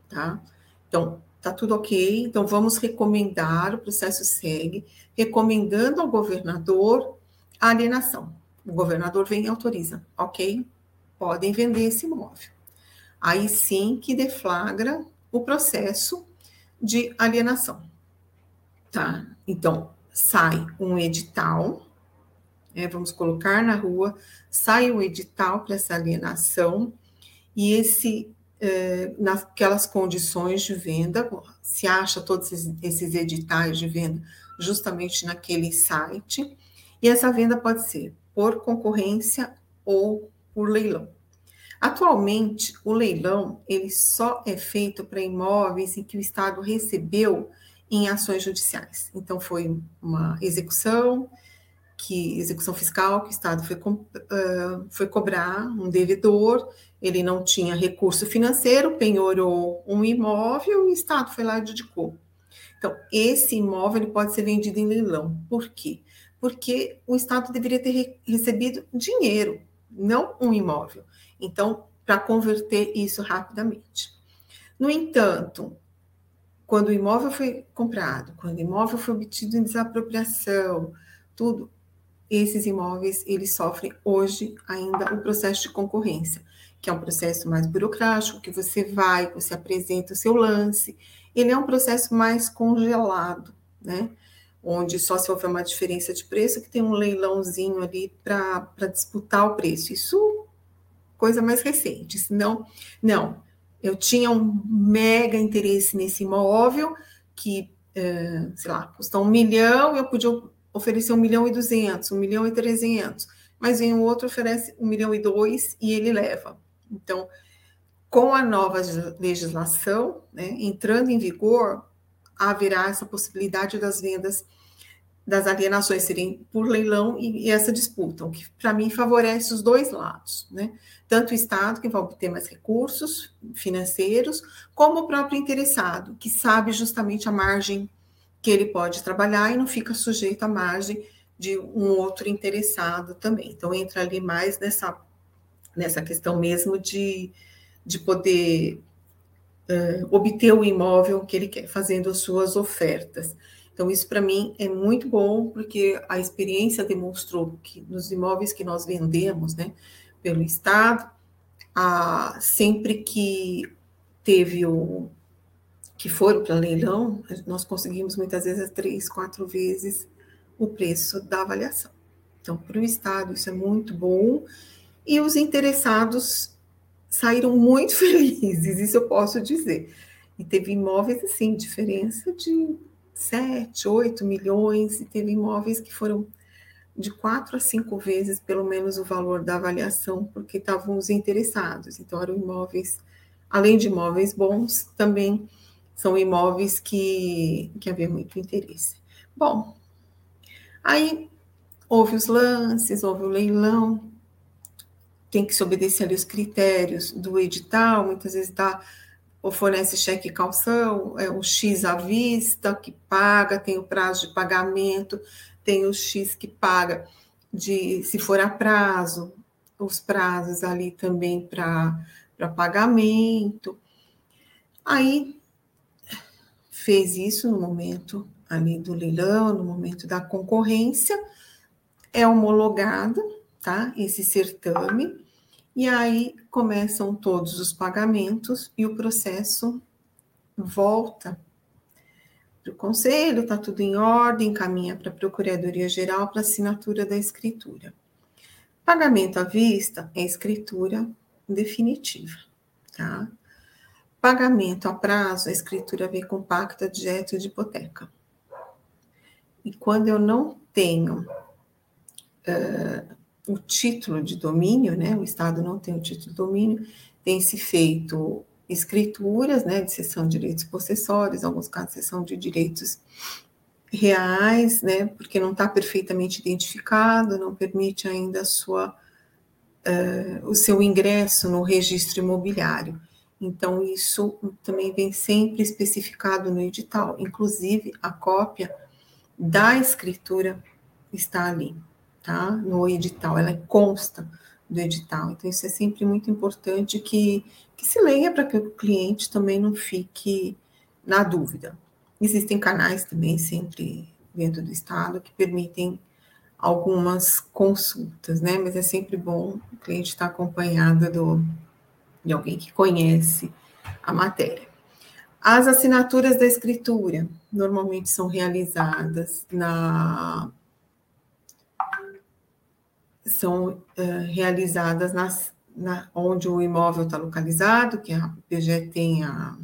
Tá? Então, tá tudo ok, então vamos recomendar, o processo segue, recomendando ao governador a alienação. O governador vem e autoriza, ok? Podem vender esse imóvel. Aí sim que deflagra o processo de alienação, tá? Então, sai um edital, é, vamos colocar na rua, sai um edital para essa alienação, e esse é, naquelas condições de venda, se acha todos esses editais de venda justamente naquele site, e essa venda pode ser por concorrência ou por leilão. Atualmente, o leilão ele só é feito para imóveis em que o Estado recebeu em ações judiciais. Então, foi uma execução, que execução fiscal que o Estado foi, uh, foi cobrar um devedor, ele não tinha recurso financeiro, penhorou um imóvel e o Estado foi lá e adjudicou. Então, esse imóvel ele pode ser vendido em leilão. Por quê? Porque o Estado deveria ter recebido dinheiro, não um imóvel. Então, para converter isso rapidamente. No entanto, quando o imóvel foi comprado, quando o imóvel foi obtido em desapropriação, tudo, esses imóveis, eles sofrem hoje ainda o processo de concorrência, que é um processo mais burocrático, que você vai, você apresenta o seu lance, ele é um processo mais congelado, né? Onde só se houver uma diferença de preço, que tem um leilãozinho ali para disputar o preço. Isso, coisa mais recente. Senão, não, eu tinha um mega interesse nesse imóvel, que, é, sei lá, custa um milhão, eu podia oferecer um milhão e duzentos, um milhão e trezentos, mas vem o outro oferece um milhão e dois e ele leva. Então, com a nova legislação né, entrando em vigor, haverá essa possibilidade das vendas das alienações serem por leilão e, e essa disputa, o que para mim favorece os dois lados, né? Tanto o Estado, que vai obter mais recursos financeiros, como o próprio interessado, que sabe justamente a margem que ele pode trabalhar e não fica sujeito à margem de um outro interessado também. Então, entra ali mais nessa, nessa questão mesmo de, de poder uh, obter o imóvel que ele quer, fazendo as suas ofertas. Então, isso para mim é muito bom, porque a experiência demonstrou que nos imóveis que nós vendemos, né, pelo Estado, a, sempre que teve o, que foram para leilão, nós conseguimos muitas vezes três, quatro vezes o preço da avaliação. Então, para o Estado, isso é muito bom. E os interessados saíram muito felizes, isso eu posso dizer. E teve imóveis, assim, diferença de 7, 8 milhões, e teve imóveis que foram de quatro a cinco vezes, pelo menos, o valor da avaliação, porque estavam os interessados. Então, eram imóveis, além de imóveis bons, também são imóveis que, que havia muito interesse. Bom, aí houve os lances, houve o leilão, tem que se obedecer ali os critérios do edital, muitas vezes dá ou fornece cheque calção, é o X à vista que paga, tem o prazo de pagamento, tem o X que paga de se for a prazo, os prazos ali também para pagamento. Aí fez isso no momento ali do leilão, no momento da concorrência, é homologado, tá? Esse certame, e aí começam todos os pagamentos e o processo volta para o conselho, está tudo em ordem, caminha para a Procuradoria Geral para assinatura da escritura. Pagamento à vista é escritura definitiva, tá? Pagamento a prazo, a escritura vem com pacto adjeto de hipoteca. E quando eu não tenho uh, o título de domínio, né, o Estado não tem o título de domínio, tem se feito escrituras, né, de cessão de direitos possessórios, alguns casos, cessão de direitos reais, né, porque não está perfeitamente identificado, não permite ainda sua, uh, o seu ingresso no registro imobiliário. Então, isso também vem sempre especificado no edital, inclusive a cópia da escritura está ali, tá? No edital, ela consta do edital. Então, isso é sempre muito importante que, que se leia para que o cliente também não fique na dúvida. Existem canais também sempre dentro do Estado que permitem algumas consultas, né? Mas é sempre bom o cliente estar acompanhado do, de alguém que conhece a matéria. As assinaturas da escritura normalmente são realizadas na são uh, realizadas nas, na, onde o imóvel está localizado, que a PGE tem, a,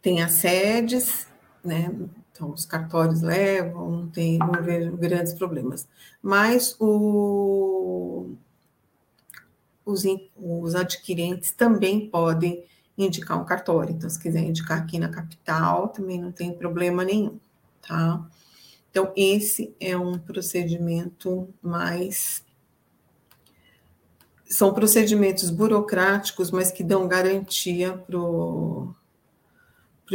tem as sedes, né? Então, os cartórios levam, não, tem, não vejo grandes problemas. Mas o, os, os adquirentes também podem indicar um cartório. Então, se quiser indicar aqui na capital, também não tem problema nenhum, tá? Então, esse é um procedimento mais. São procedimentos burocráticos, mas que dão garantia para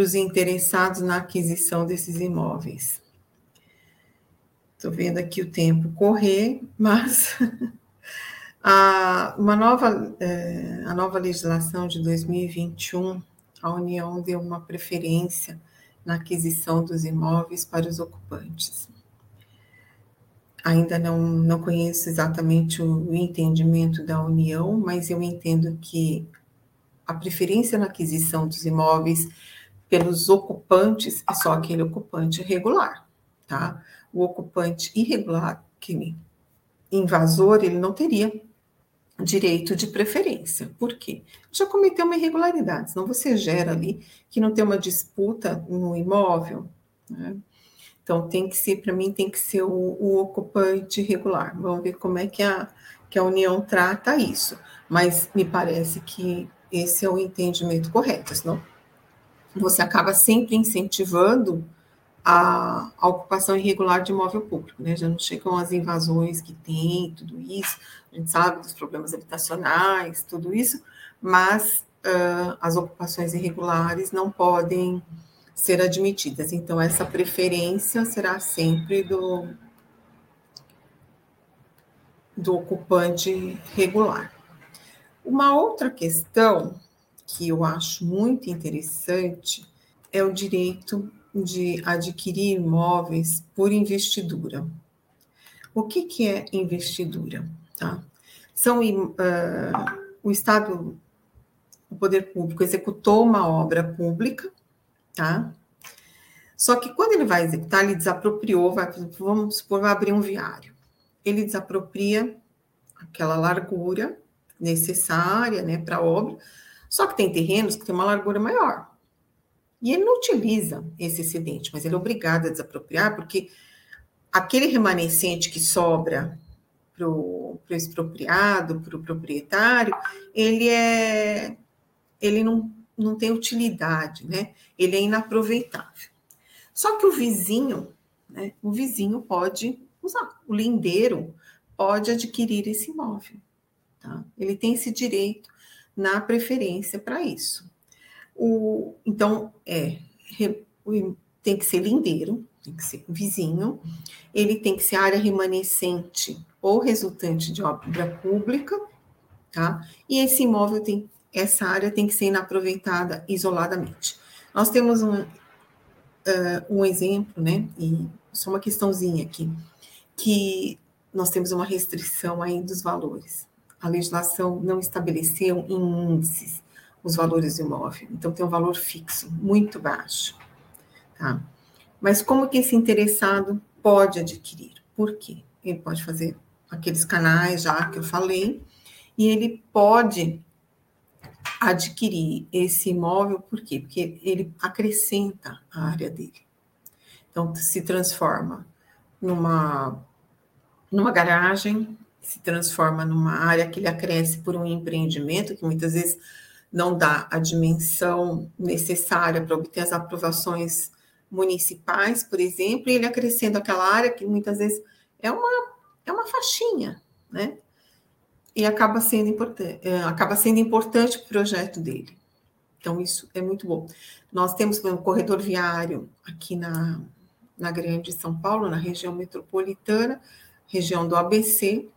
os interessados na aquisição desses imóveis. Estou vendo aqui o tempo correr, mas A, uma nova, é, a nova legislação de 2021, a União deu uma preferência na aquisição dos imóveis para os ocupantes. Ainda não, não conheço exatamente o entendimento da União, mas eu entendo que a preferência na aquisição dos imóveis pelos ocupantes é só aquele ocupante regular, tá? O ocupante irregular, que invasor, ele não teria direito de preferência. Por quê? Já cometeu uma irregularidade, senão você gera ali que não tem uma disputa no imóvel. Né? Então, tem que ser, para mim, tem que ser o, o, ocupante regular. Vamos ver como é que a, que a União trata isso. Mas me parece que esse é o entendimento correto, senão você acaba sempre incentivando a, a, ocupação irregular de imóvel público, né? Já não chegam as invasões que tem, tudo isso, a gente sabe dos problemas habitacionais, tudo isso, mas uh, as ocupações irregulares não podem ser admitidas. Então, essa preferência será sempre do, do ocupante regular. Uma outra questão que eu acho muito interessante é o direito de adquirir imóveis por investidura. O que, que é investidura? Tá? São uh, o Estado, o poder público executou uma obra pública, tá? Só que quando ele vai executar, ele desapropriou, vai, vamos supor, vai abrir um viário. Ele desapropria aquela largura necessária, né, para a obra. Só que tem terrenos que tem uma largura maior. E ele não utiliza esse excedente, mas ele é obrigado a desapropriar, porque aquele remanescente que sobra para o expropriado, para o proprietário, ele é ele não, não tem utilidade, né? Ele é inaproveitável. Só que o vizinho, né? O vizinho pode usar, o lindeiro pode adquirir esse imóvel, tá? Ele tem esse direito na preferência para isso. O, então, é, tem que ser lindeiro, tem que ser vizinho, ele tem que ser área remanescente ou resultante de obra pública, tá? E esse imóvel tem, essa área tem que ser inaproveitada isoladamente. Nós temos um, uh, um exemplo, né? E só uma questãozinha aqui, que nós temos uma restrição aí dos valores. A legislação não estabeleceu em índices os valores do imóvel, então tem um valor fixo, muito baixo. Tá? Mas como que esse interessado pode adquirir? Por quê? Ele pode fazer aqueles canais já que eu falei, e ele pode adquirir esse imóvel, por quê? Porque ele acrescenta a área dele. Então, se transforma numa, numa garagem, se transforma numa área que ele acresce por um empreendimento, que muitas vezes não dá a dimensão necessária para obter as aprovações municipais, por exemplo, e ele acrescenta aquela área que muitas vezes é uma, é uma faixinha, né? E acaba sendo importante, é, acaba sendo importante o projeto dele. Então, isso é muito bom. Nós temos um corredor viário aqui na, na Grande São Paulo, na região metropolitana, região do ABC,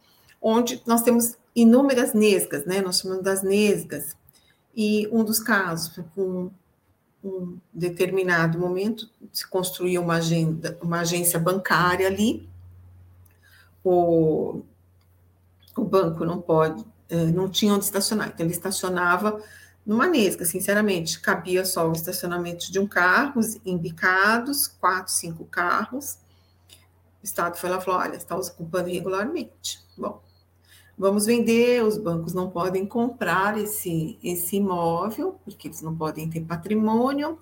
onde nós temos inúmeras nesgas, né? Nós chamamos das nesgas. E um dos casos, com um determinado momento, se construiu uma, agenda, uma agência bancária ali, o, o banco não pode, eh, não tinha onde estacionar, então ele estacionava numa nesga, sinceramente, cabia só o estacionamento de um carro, embicados, quatro, cinco carros. O Estado foi lá e falou: olha, está ocupando irregularmente. Bom, vamos vender, os bancos não podem comprar esse, esse imóvel, porque eles não podem ter patrimônio.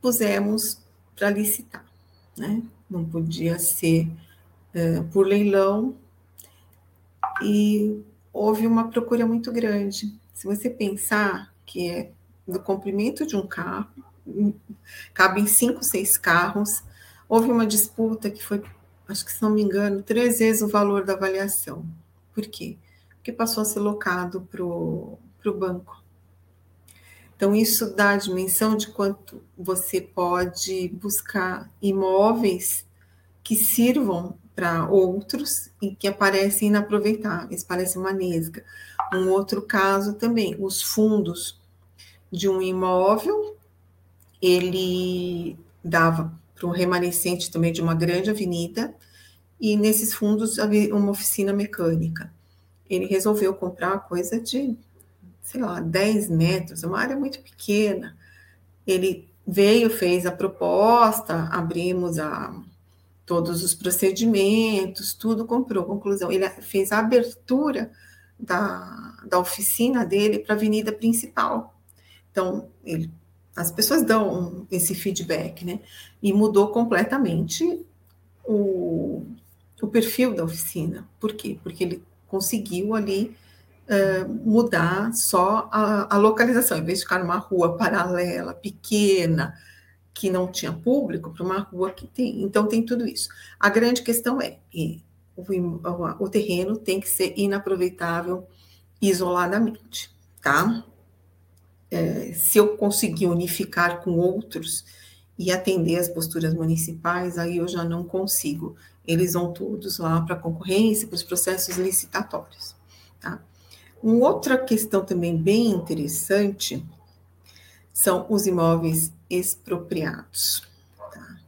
Pusemos para licitar, né? Não podia ser é, por leilão, e houve uma procura muito grande. Se você pensar que é do comprimento de um carro, cabem cinco, seis carros, houve uma disputa que foi, acho que se não me engano, três vezes o valor da avaliação. Por quê? Porque passou a ser locado para o banco. Então, isso dá a dimensão de quanto você pode buscar imóveis que sirvam para outros e que aparecem inaproveitáveis, parece uma nesga. Um outro caso também, os fundos de um imóvel, ele dava para um remanescente também de uma grande avenida, e nesses fundos havia uma oficina mecânica. Ele resolveu comprar coisa de, sei lá, 10 metros, uma área muito pequena. Ele veio, fez a proposta, abrimos a, todos os procedimentos, tudo comprou. Conclusão, ele fez a abertura da, da oficina dele para a avenida principal. Então, ele, as pessoas dão esse feedback, né? E mudou completamente o, o perfil da oficina. Por quê? Porque ele conseguiu ali uh, mudar só a, a localização, em vez de ficar numa rua paralela, pequena, que não tinha público para uma rua que tem. Então, tem tudo isso. A grande questão é: o, o terreno tem que ser inaproveitável isoladamente, tá? É, se eu conseguir unificar com outros e atender as posturas municipais, aí eu já não consigo. Eles vão todos lá para a concorrência, para os processos licitatórios, tá? Uma outra questão também bem interessante são os imóveis expropriados. Tá?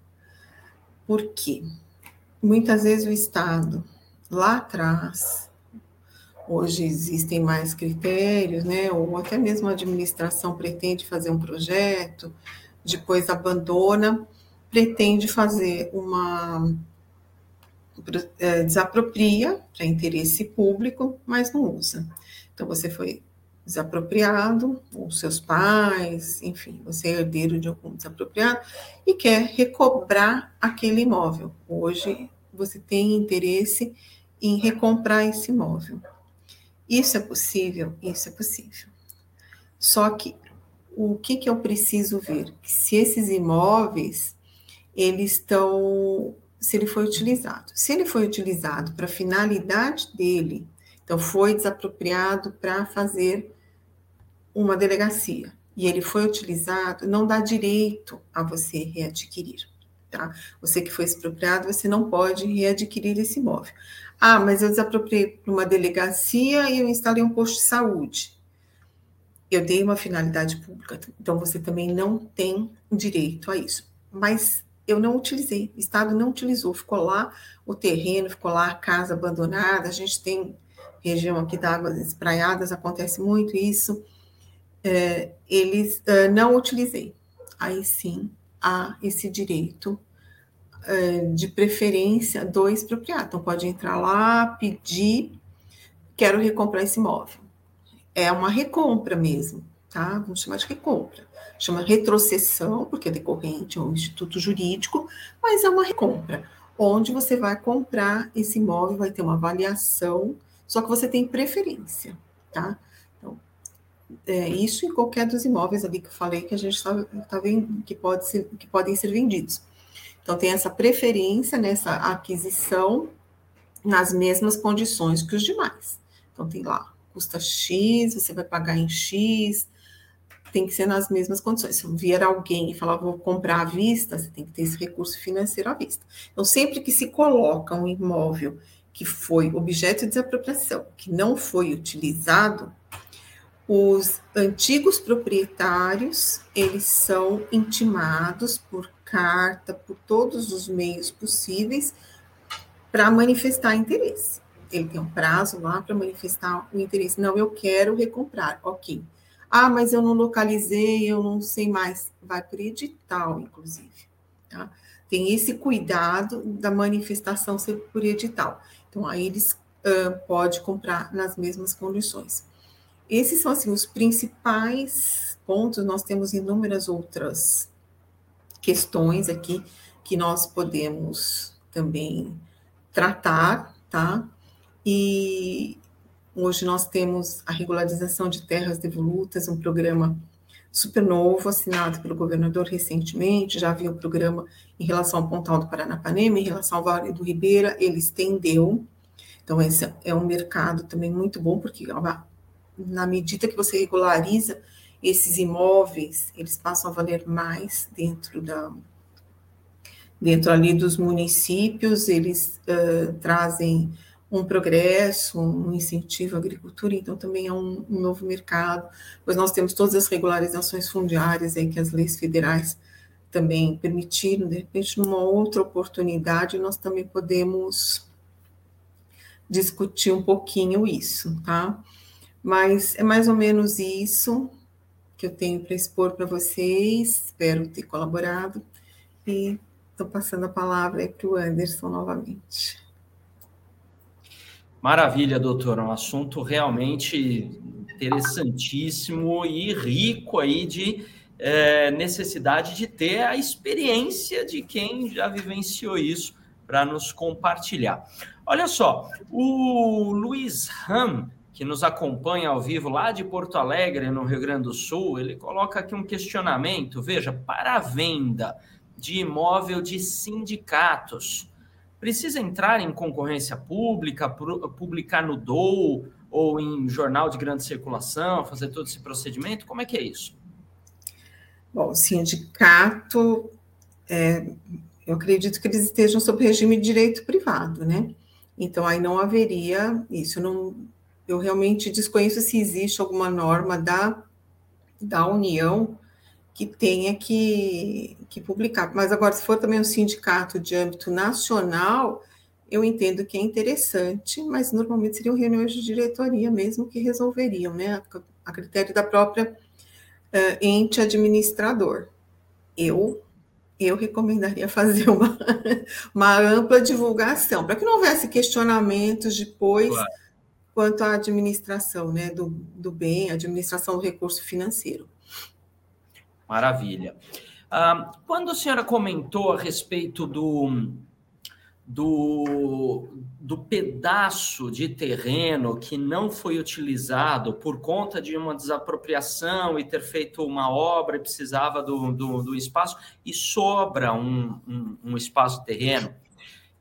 Por quê? Muitas vezes o Estado, lá atrás, hoje existem mais critérios, né? Ou até mesmo a administração pretende fazer um projeto, depois abandona, pretende fazer uma desapropria para interesse público, mas não usa. Então você foi desapropriado, ou seus pais, enfim, você é herdeiro de algum desapropriado e quer recobrar aquele imóvel. Hoje você tem interesse em recomprar esse imóvel. Isso é possível? Isso é possível. Só que o que, que eu preciso ver? Se esses imóveis, eles estão, se ele foi utilizado. Se ele foi utilizado para a finalidade dele, então foi desapropriado para fazer uma delegacia e ele foi utilizado, não dá direito a você readquirir. Tá? Você que foi expropriado, você não pode readquirir esse imóvel. Ah, mas eu desapropriei para uma delegacia e eu instalei um posto de saúde. eu dei uma finalidade pública, então você também não tem direito a isso. Mas eu não utilizei, o Estado não utilizou, ficou lá o terreno, ficou lá a casa abandonada, a gente tem região aqui de águas espraiadas, acontece muito isso, é, eles é, não utilizei. Aí sim há esse direito é, de preferência do expropriado. Então pode entrar lá, pedir, quero recomprar esse imóvel. É uma recompra mesmo, tá? Vamos chamar de recompra. Chama retrocessão, porque é decorrente, é um instituto jurídico, mas é uma recompra, onde você vai comprar esse imóvel, vai ter uma avaliação só que você tem preferência, tá? Então, é, isso em qualquer dos imóveis ali que eu falei que a gente está tá vendo que, pode ser, que podem ser vendidos. Então, tem essa preferência nessa aquisição nas mesmas condições que os demais. Então, tem lá, custa X, você vai pagar em X, tem que ser nas mesmas condições. Se vier alguém e falar, vou comprar à vista, você tem que ter esse recurso financeiro à vista. Então, sempre que se coloca um imóvel que foi objeto de desapropriação, que não foi utilizado, os antigos proprietários, eles são intimados por carta, por todos os meios possíveis, para manifestar interesse. Ele tem um prazo lá para manifestar o interesse. Não, eu quero recomprar. Ok. Ah, mas eu não localizei, eu não sei mais. Vai por edital, inclusive. Tá? Tem esse cuidado da manifestação ser por edital. Então, aí eles uh, podem comprar nas mesmas condições. Esses são, assim, os principais pontos. Nós temos inúmeras outras questões aqui que nós podemos também tratar, tá? E hoje nós temos a regularização de terras devolutas, um programa super novo, assinado pelo governador recentemente, já havia o um programa em relação ao Pontal do Paranapanema, em relação ao Vale do Ribeira, ele estendeu, então esse é um mercado também muito bom, porque na medida que você regulariza esses imóveis, eles passam a valer mais dentro da dentro ali dos municípios, eles uh, trazem um progresso, um incentivo à agricultura, então também é um, um, novo mercado, pois nós temos todas as regularizações fundiárias aí que as leis federais também permitiram, de repente, numa outra oportunidade, nós também podemos discutir um pouquinho isso, tá? Mas é mais ou menos isso que eu tenho para expor para vocês, espero ter colaborado, e estou passando a palavra para o Anderson novamente. Maravilha, doutora. Um assunto realmente interessantíssimo e rico aí de é, necessidade de ter a experiência de quem já vivenciou isso para nos compartilhar. Olha só, o Luiz Ram, que nos acompanha ao vivo lá de Porto Alegre, no Rio Grande do Sul, ele coloca aqui um questionamento. Veja, para a venda de imóvel de sindicatos precisa entrar em concorrência pública, publicar no DOU ou em jornal de grande circulação, fazer todo esse procedimento? Como é que é isso? Bom, o sindicato, é, eu acredito que eles estejam sob regime de direito privado, né? Então, aí não haveria isso. Não, eu realmente desconheço se existe alguma norma da, da União que tenha que, que publicar. Mas agora, se for também um sindicato de âmbito nacional, eu entendo que é interessante, mas normalmente seriam reuniões de diretoria mesmo que resolveriam, né, a, critério da própria uh, ente administrador. Eu eu recomendaria fazer uma, uma ampla divulgação, para que não houvesse questionamentos depois claro. quanto à administração né, do, do bem, administração do recurso financeiro. Maravilha. Ah, quando a senhora comentou a respeito do, do, do pedaço de terreno que não foi utilizado por conta de uma desapropriação e ter feito uma obra e precisava do, do, do espaço, e sobra um, um, um espaço terreno.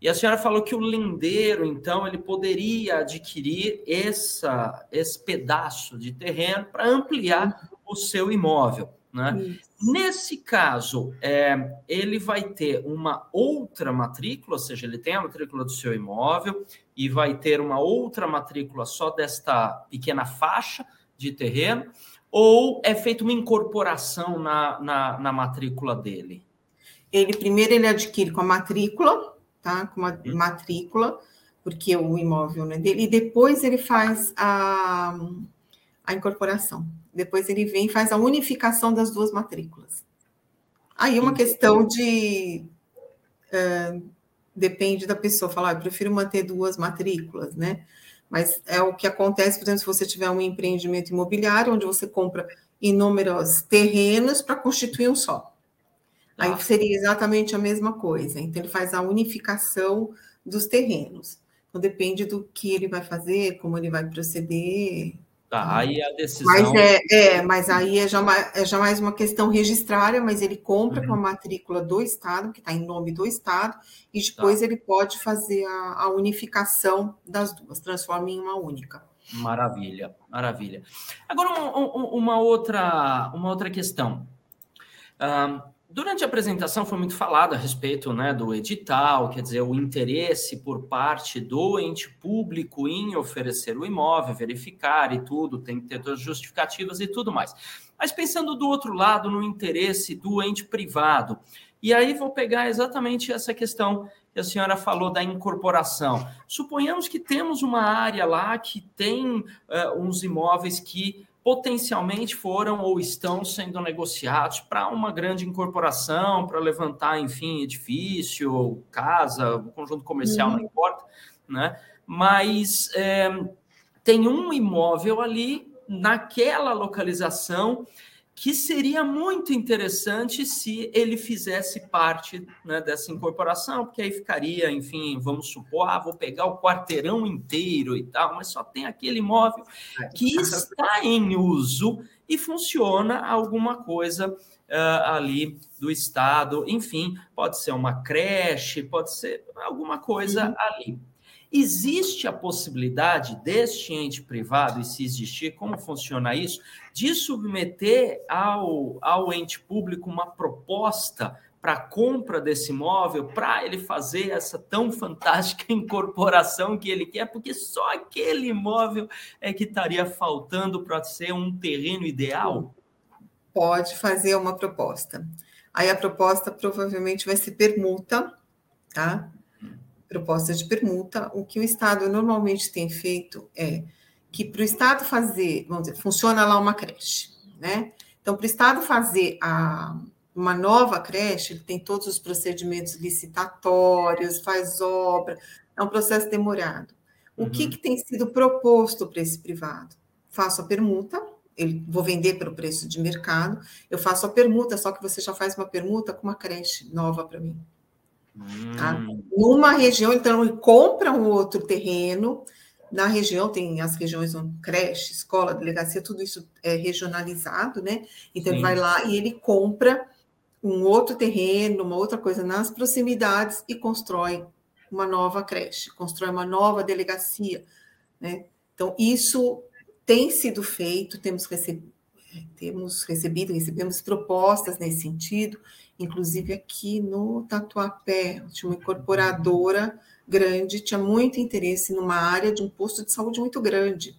E a senhora falou que o lindeiro, então, ele poderia adquirir essa, esse pedaço de terreno para ampliar o seu imóvel. Né? Nesse caso, é, ele vai ter uma outra matrícula, ou seja, ele tem a matrícula do seu imóvel e vai ter uma outra matrícula só desta pequena faixa de terreno, ou é feita uma incorporação na, na, na, matrícula dele? Ele primeiro ele adquire com a matrícula, tá? Com a hum. matrícula, porque o imóvel não é dele, e depois ele faz a, a incorporação. Depois ele vem e faz a unificação das duas matrículas. Aí uma questão de. Uh, depende da pessoa, falar, ah, eu prefiro manter duas matrículas, né? Mas é o que acontece, por exemplo, se você tiver um empreendimento imobiliário, onde você compra inúmeros terrenos para constituir um só. Aí ah. seria exatamente a mesma coisa. Então, ele faz a unificação dos terrenos. Então, depende do que ele vai fazer, como ele vai proceder. Tá, aí a decisão. Mas, é, é, mas aí é já, é já mais uma questão registrária, mas ele compra uhum. com a matrícula do Estado, que está em nome do Estado, e depois tá. ele pode fazer a, a, unificação das duas, transforma em uma única. Maravilha, maravilha. Agora, um, um, uma, outra, uma outra questão. Uh, Durante a apresentação foi muito falado a respeito né, do edital, quer dizer, o interesse por parte do ente público em oferecer o imóvel, verificar e tudo, tem que ter todas as justificativas e tudo mais. Mas pensando do outro lado, no interesse do ente privado, e aí vou pegar exatamente essa questão que a senhora falou da incorporação. Suponhamos que temos uma área lá que tem uh, uns imóveis que potencialmente foram ou estão sendo negociados para uma grande incorporação, para levantar, enfim, edifício, casa, conjunto comercial, uhum. não importa, né? Mas é, tem um imóvel ali naquela localização que seria muito interessante se ele fizesse parte né, dessa incorporação, porque aí ficaria, enfim, vamos supor, ah, vou pegar o quarteirão inteiro e tal, mas só tem aquele imóvel que está em uso e funciona alguma coisa uh, ali do Estado, enfim, pode ser uma creche, pode ser alguma coisa uhum. ali. Existe a possibilidade deste ente privado, e se existir, como funciona isso, de submeter ao, ao ente público uma proposta para compra desse imóvel, para ele fazer essa tão fantástica incorporação que ele quer, porque só aquele imóvel é que estaria faltando para ser um terreno ideal? Pode fazer uma proposta. Aí a proposta provavelmente vai ser permuta, tá? Proposta de permuta, o que o Estado normalmente tem feito é que para o Estado fazer, vamos dizer, funciona lá uma creche, né? Então, para o Estado fazer a, uma nova creche, ele tem todos os procedimentos licitatórios, faz obra, é um processo demorado. O uhum. que, que tem sido proposto para esse privado? Faço a permuta, eu vou vender pelo preço de mercado, eu faço a permuta, só que você já faz uma permuta com uma creche nova para mim. Tá? Hum. Numa região, então, ele compra um outro terreno. Na região tem as regiões onde creche, escola, delegacia, tudo isso é regionalizado, né? Então Sim. ele vai lá e ele compra um outro terreno, uma outra coisa nas proximidades e constrói uma nova creche, constrói uma nova delegacia, né? Então isso tem sido feito, temos recebido, temos recebido, recebemos propostas nesse sentido, inclusive aqui no Tatuapé, tinha uma incorporadora grande, tinha muito interesse numa área de um posto de saúde muito grande.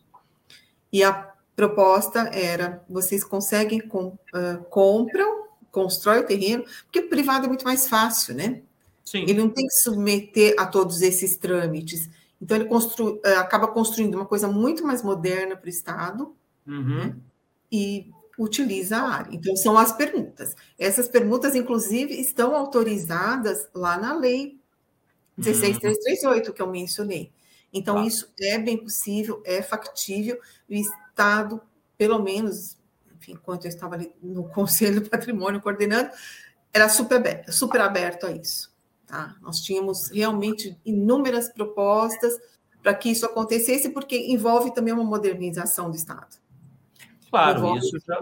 E a proposta era: vocês conseguem, com, uh, compram, constrói o terreno, porque o privado é muito mais fácil, né? Sim. Ele não tem que submeter a todos esses trâmites. Então, ele constru, uh, acaba construindo uma coisa muito mais moderna para o Estado, uhum. né? E utiliza a área. Então, são as permutas. Essas permutas, inclusive, estão autorizadas lá na lei 16338, que eu mencionei. Então, tá. isso é bem possível, é factível, o Estado, pelo menos, enfim, enquanto eu estava ali no Conselho do Patrimônio coordenando, era super aberto, super aberto a isso. Tá? Nós tínhamos realmente inúmeras propostas para que isso acontecesse, porque envolve também uma modernização do Estado. Claro, isso já,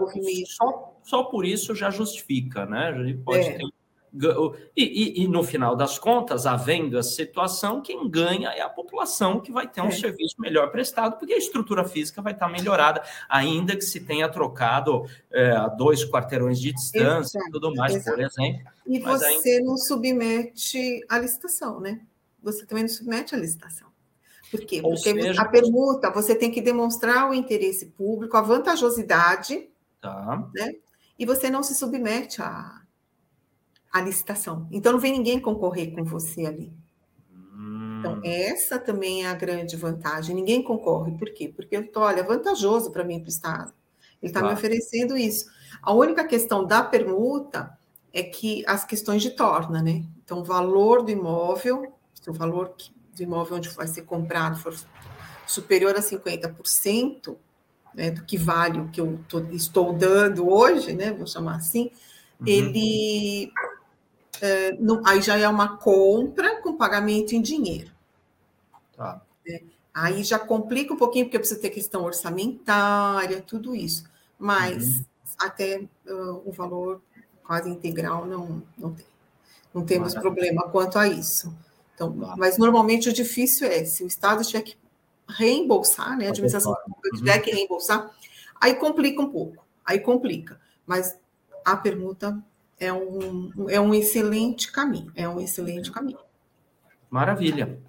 só, só por isso já justifica, né? É. ter e, e, e, no final das contas, havendo essa situação, quem ganha é a população que vai ter um é. serviço melhor prestado, porque a estrutura física vai estar melhorada, ainda que se tenha trocado é, dois quarteirões de distância e tudo mais, Exato. por exemplo. E você ainda... não submete a licitação, né? Você também não submete a licitação. Por quê? Porque seja... a permuta, você tem que demonstrar o interesse público, a vantajosidade, Tá. Né? E você não se submete à, à licitação. Então não vem ninguém concorrer com você ali. Então, hum. essa também é a grande vantagem. Ninguém concorre. Por quê? Porque eu tô, olha, é vantajoso para mim para o Estado. Ele está me oferecendo isso. A única questão da permuta é que as questões de torna, né? Então, o valor do imóvel, o valor do imóvel onde vai ser comprado for superior a 50% né, do que vale o que eu tô, estou dando hoje, né? Vou chamar assim, uhum. ele é, não, aí já é uma compra com pagamento em dinheiro. Tá. É, aí já complica um pouquinho, porque precisa ter questão orçamentária, tudo isso. Mas uhum. até uh, o valor quase integral não, não tem. Não temos Maravilha. problema quanto a isso. Então, tá. Mas normalmente o difícil é, se o Estado tiver que reembolsar, né? A administração pública uhum. tiver que reembolsar, aí complica um pouco, aí complica. Mas a permuta é um, é um excelente caminho, é um excelente caminho. Maravilha.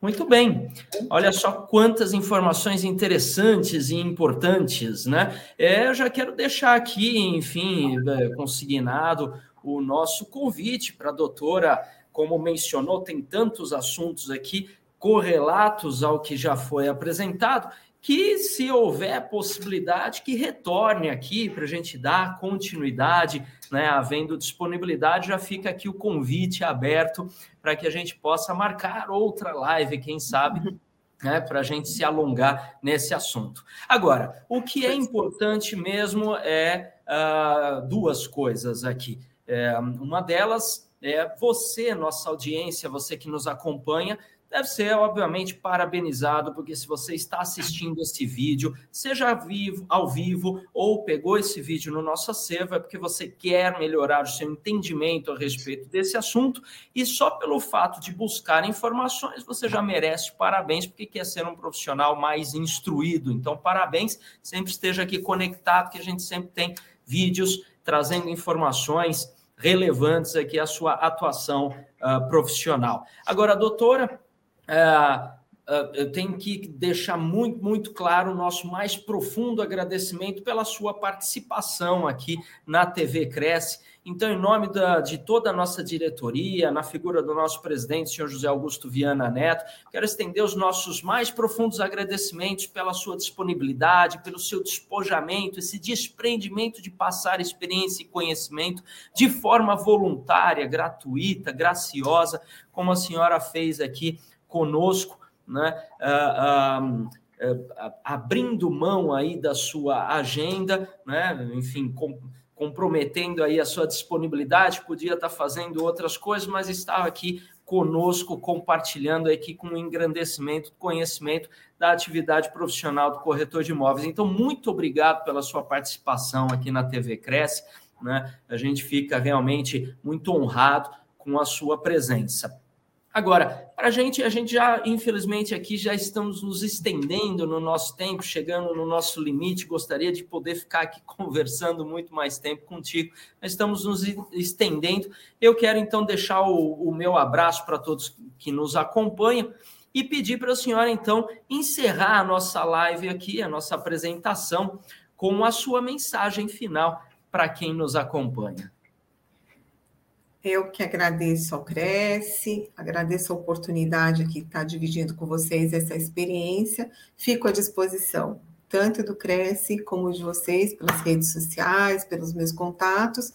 Muito bem. Olha só quantas informações interessantes e importantes, né? É, eu já quero deixar aqui, enfim, é, consignado o nosso convite para a doutora, como mencionou, tem tantos assuntos aqui correlatos ao que já foi apresentado, que se houver possibilidade, que retorne aqui para a gente dar continuidade, né? Havendo disponibilidade, já fica aqui o convite aberto para que a gente possa marcar outra live, quem sabe, né, para a gente se alongar nesse assunto. Agora, o que é importante mesmo é uh, duas coisas aqui. É, uma delas é você, nossa audiência, você que nos acompanha, deve ser, obviamente, parabenizado, porque se você está assistindo esse vídeo, seja vivo, ao vivo ou pegou esse vídeo no nosso acervo, é porque você quer melhorar o seu entendimento a respeito desse assunto e só pelo fato de buscar informações, você já merece parabéns, porque quer ser um profissional mais instruído. Então, parabéns, sempre esteja aqui conectado, que a gente sempre tem vídeos trazendo informações relevantes aqui à sua atuação uh, profissional. Agora, doutora, é, eu tenho que deixar muito, muito claro o nosso mais profundo agradecimento pela sua participação aqui na TV Cresce. Então, em nome da, de toda a nossa diretoria, na figura do nosso presidente, senhor José Augusto Viana Neto, quero estender os nossos mais profundos agradecimentos pela sua disponibilidade, pelo seu despojamento, esse desprendimento de passar experiência e conhecimento de forma voluntária, gratuita, graciosa, como a senhora fez aqui conosco, né? Uh, uh, uh, abrindo mão aí da sua agenda, né? enfim, com, comprometendo aí a sua disponibilidade, podia estar fazendo outras coisas, mas estava aqui conosco, compartilhando aqui com o engrandecimento, conhecimento da atividade profissional do corretor de imóveis. Então, muito obrigado pela sua participação aqui na TV Cresce. Né? A gente fica realmente muito honrado com a sua presença. Agora, para a gente, a gente já, infelizmente, aqui já estamos nos estendendo no nosso tempo, chegando no nosso limite. Gostaria de poder ficar aqui conversando muito mais tempo contigo, mas estamos nos estendendo. Eu quero então deixar o, o meu abraço para todos que nos acompanham e pedir para a senhora então encerrar a nossa live aqui, a nossa apresentação, com a sua mensagem final para quem nos acompanha. Eu que agradeço ao Cresce, agradeço a oportunidade aqui de estar dividindo com vocês essa experiência. Fico à disposição, tanto do Cresce como de vocês, pelas redes sociais, pelos meus contatos,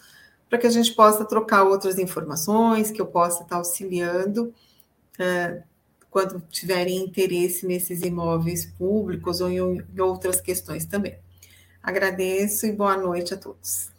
para que a gente possa trocar outras informações, que eu possa estar auxiliando uh, quando tiverem interesse nesses imóveis públicos ou em, em outras questões também. Agradeço e boa noite a todos.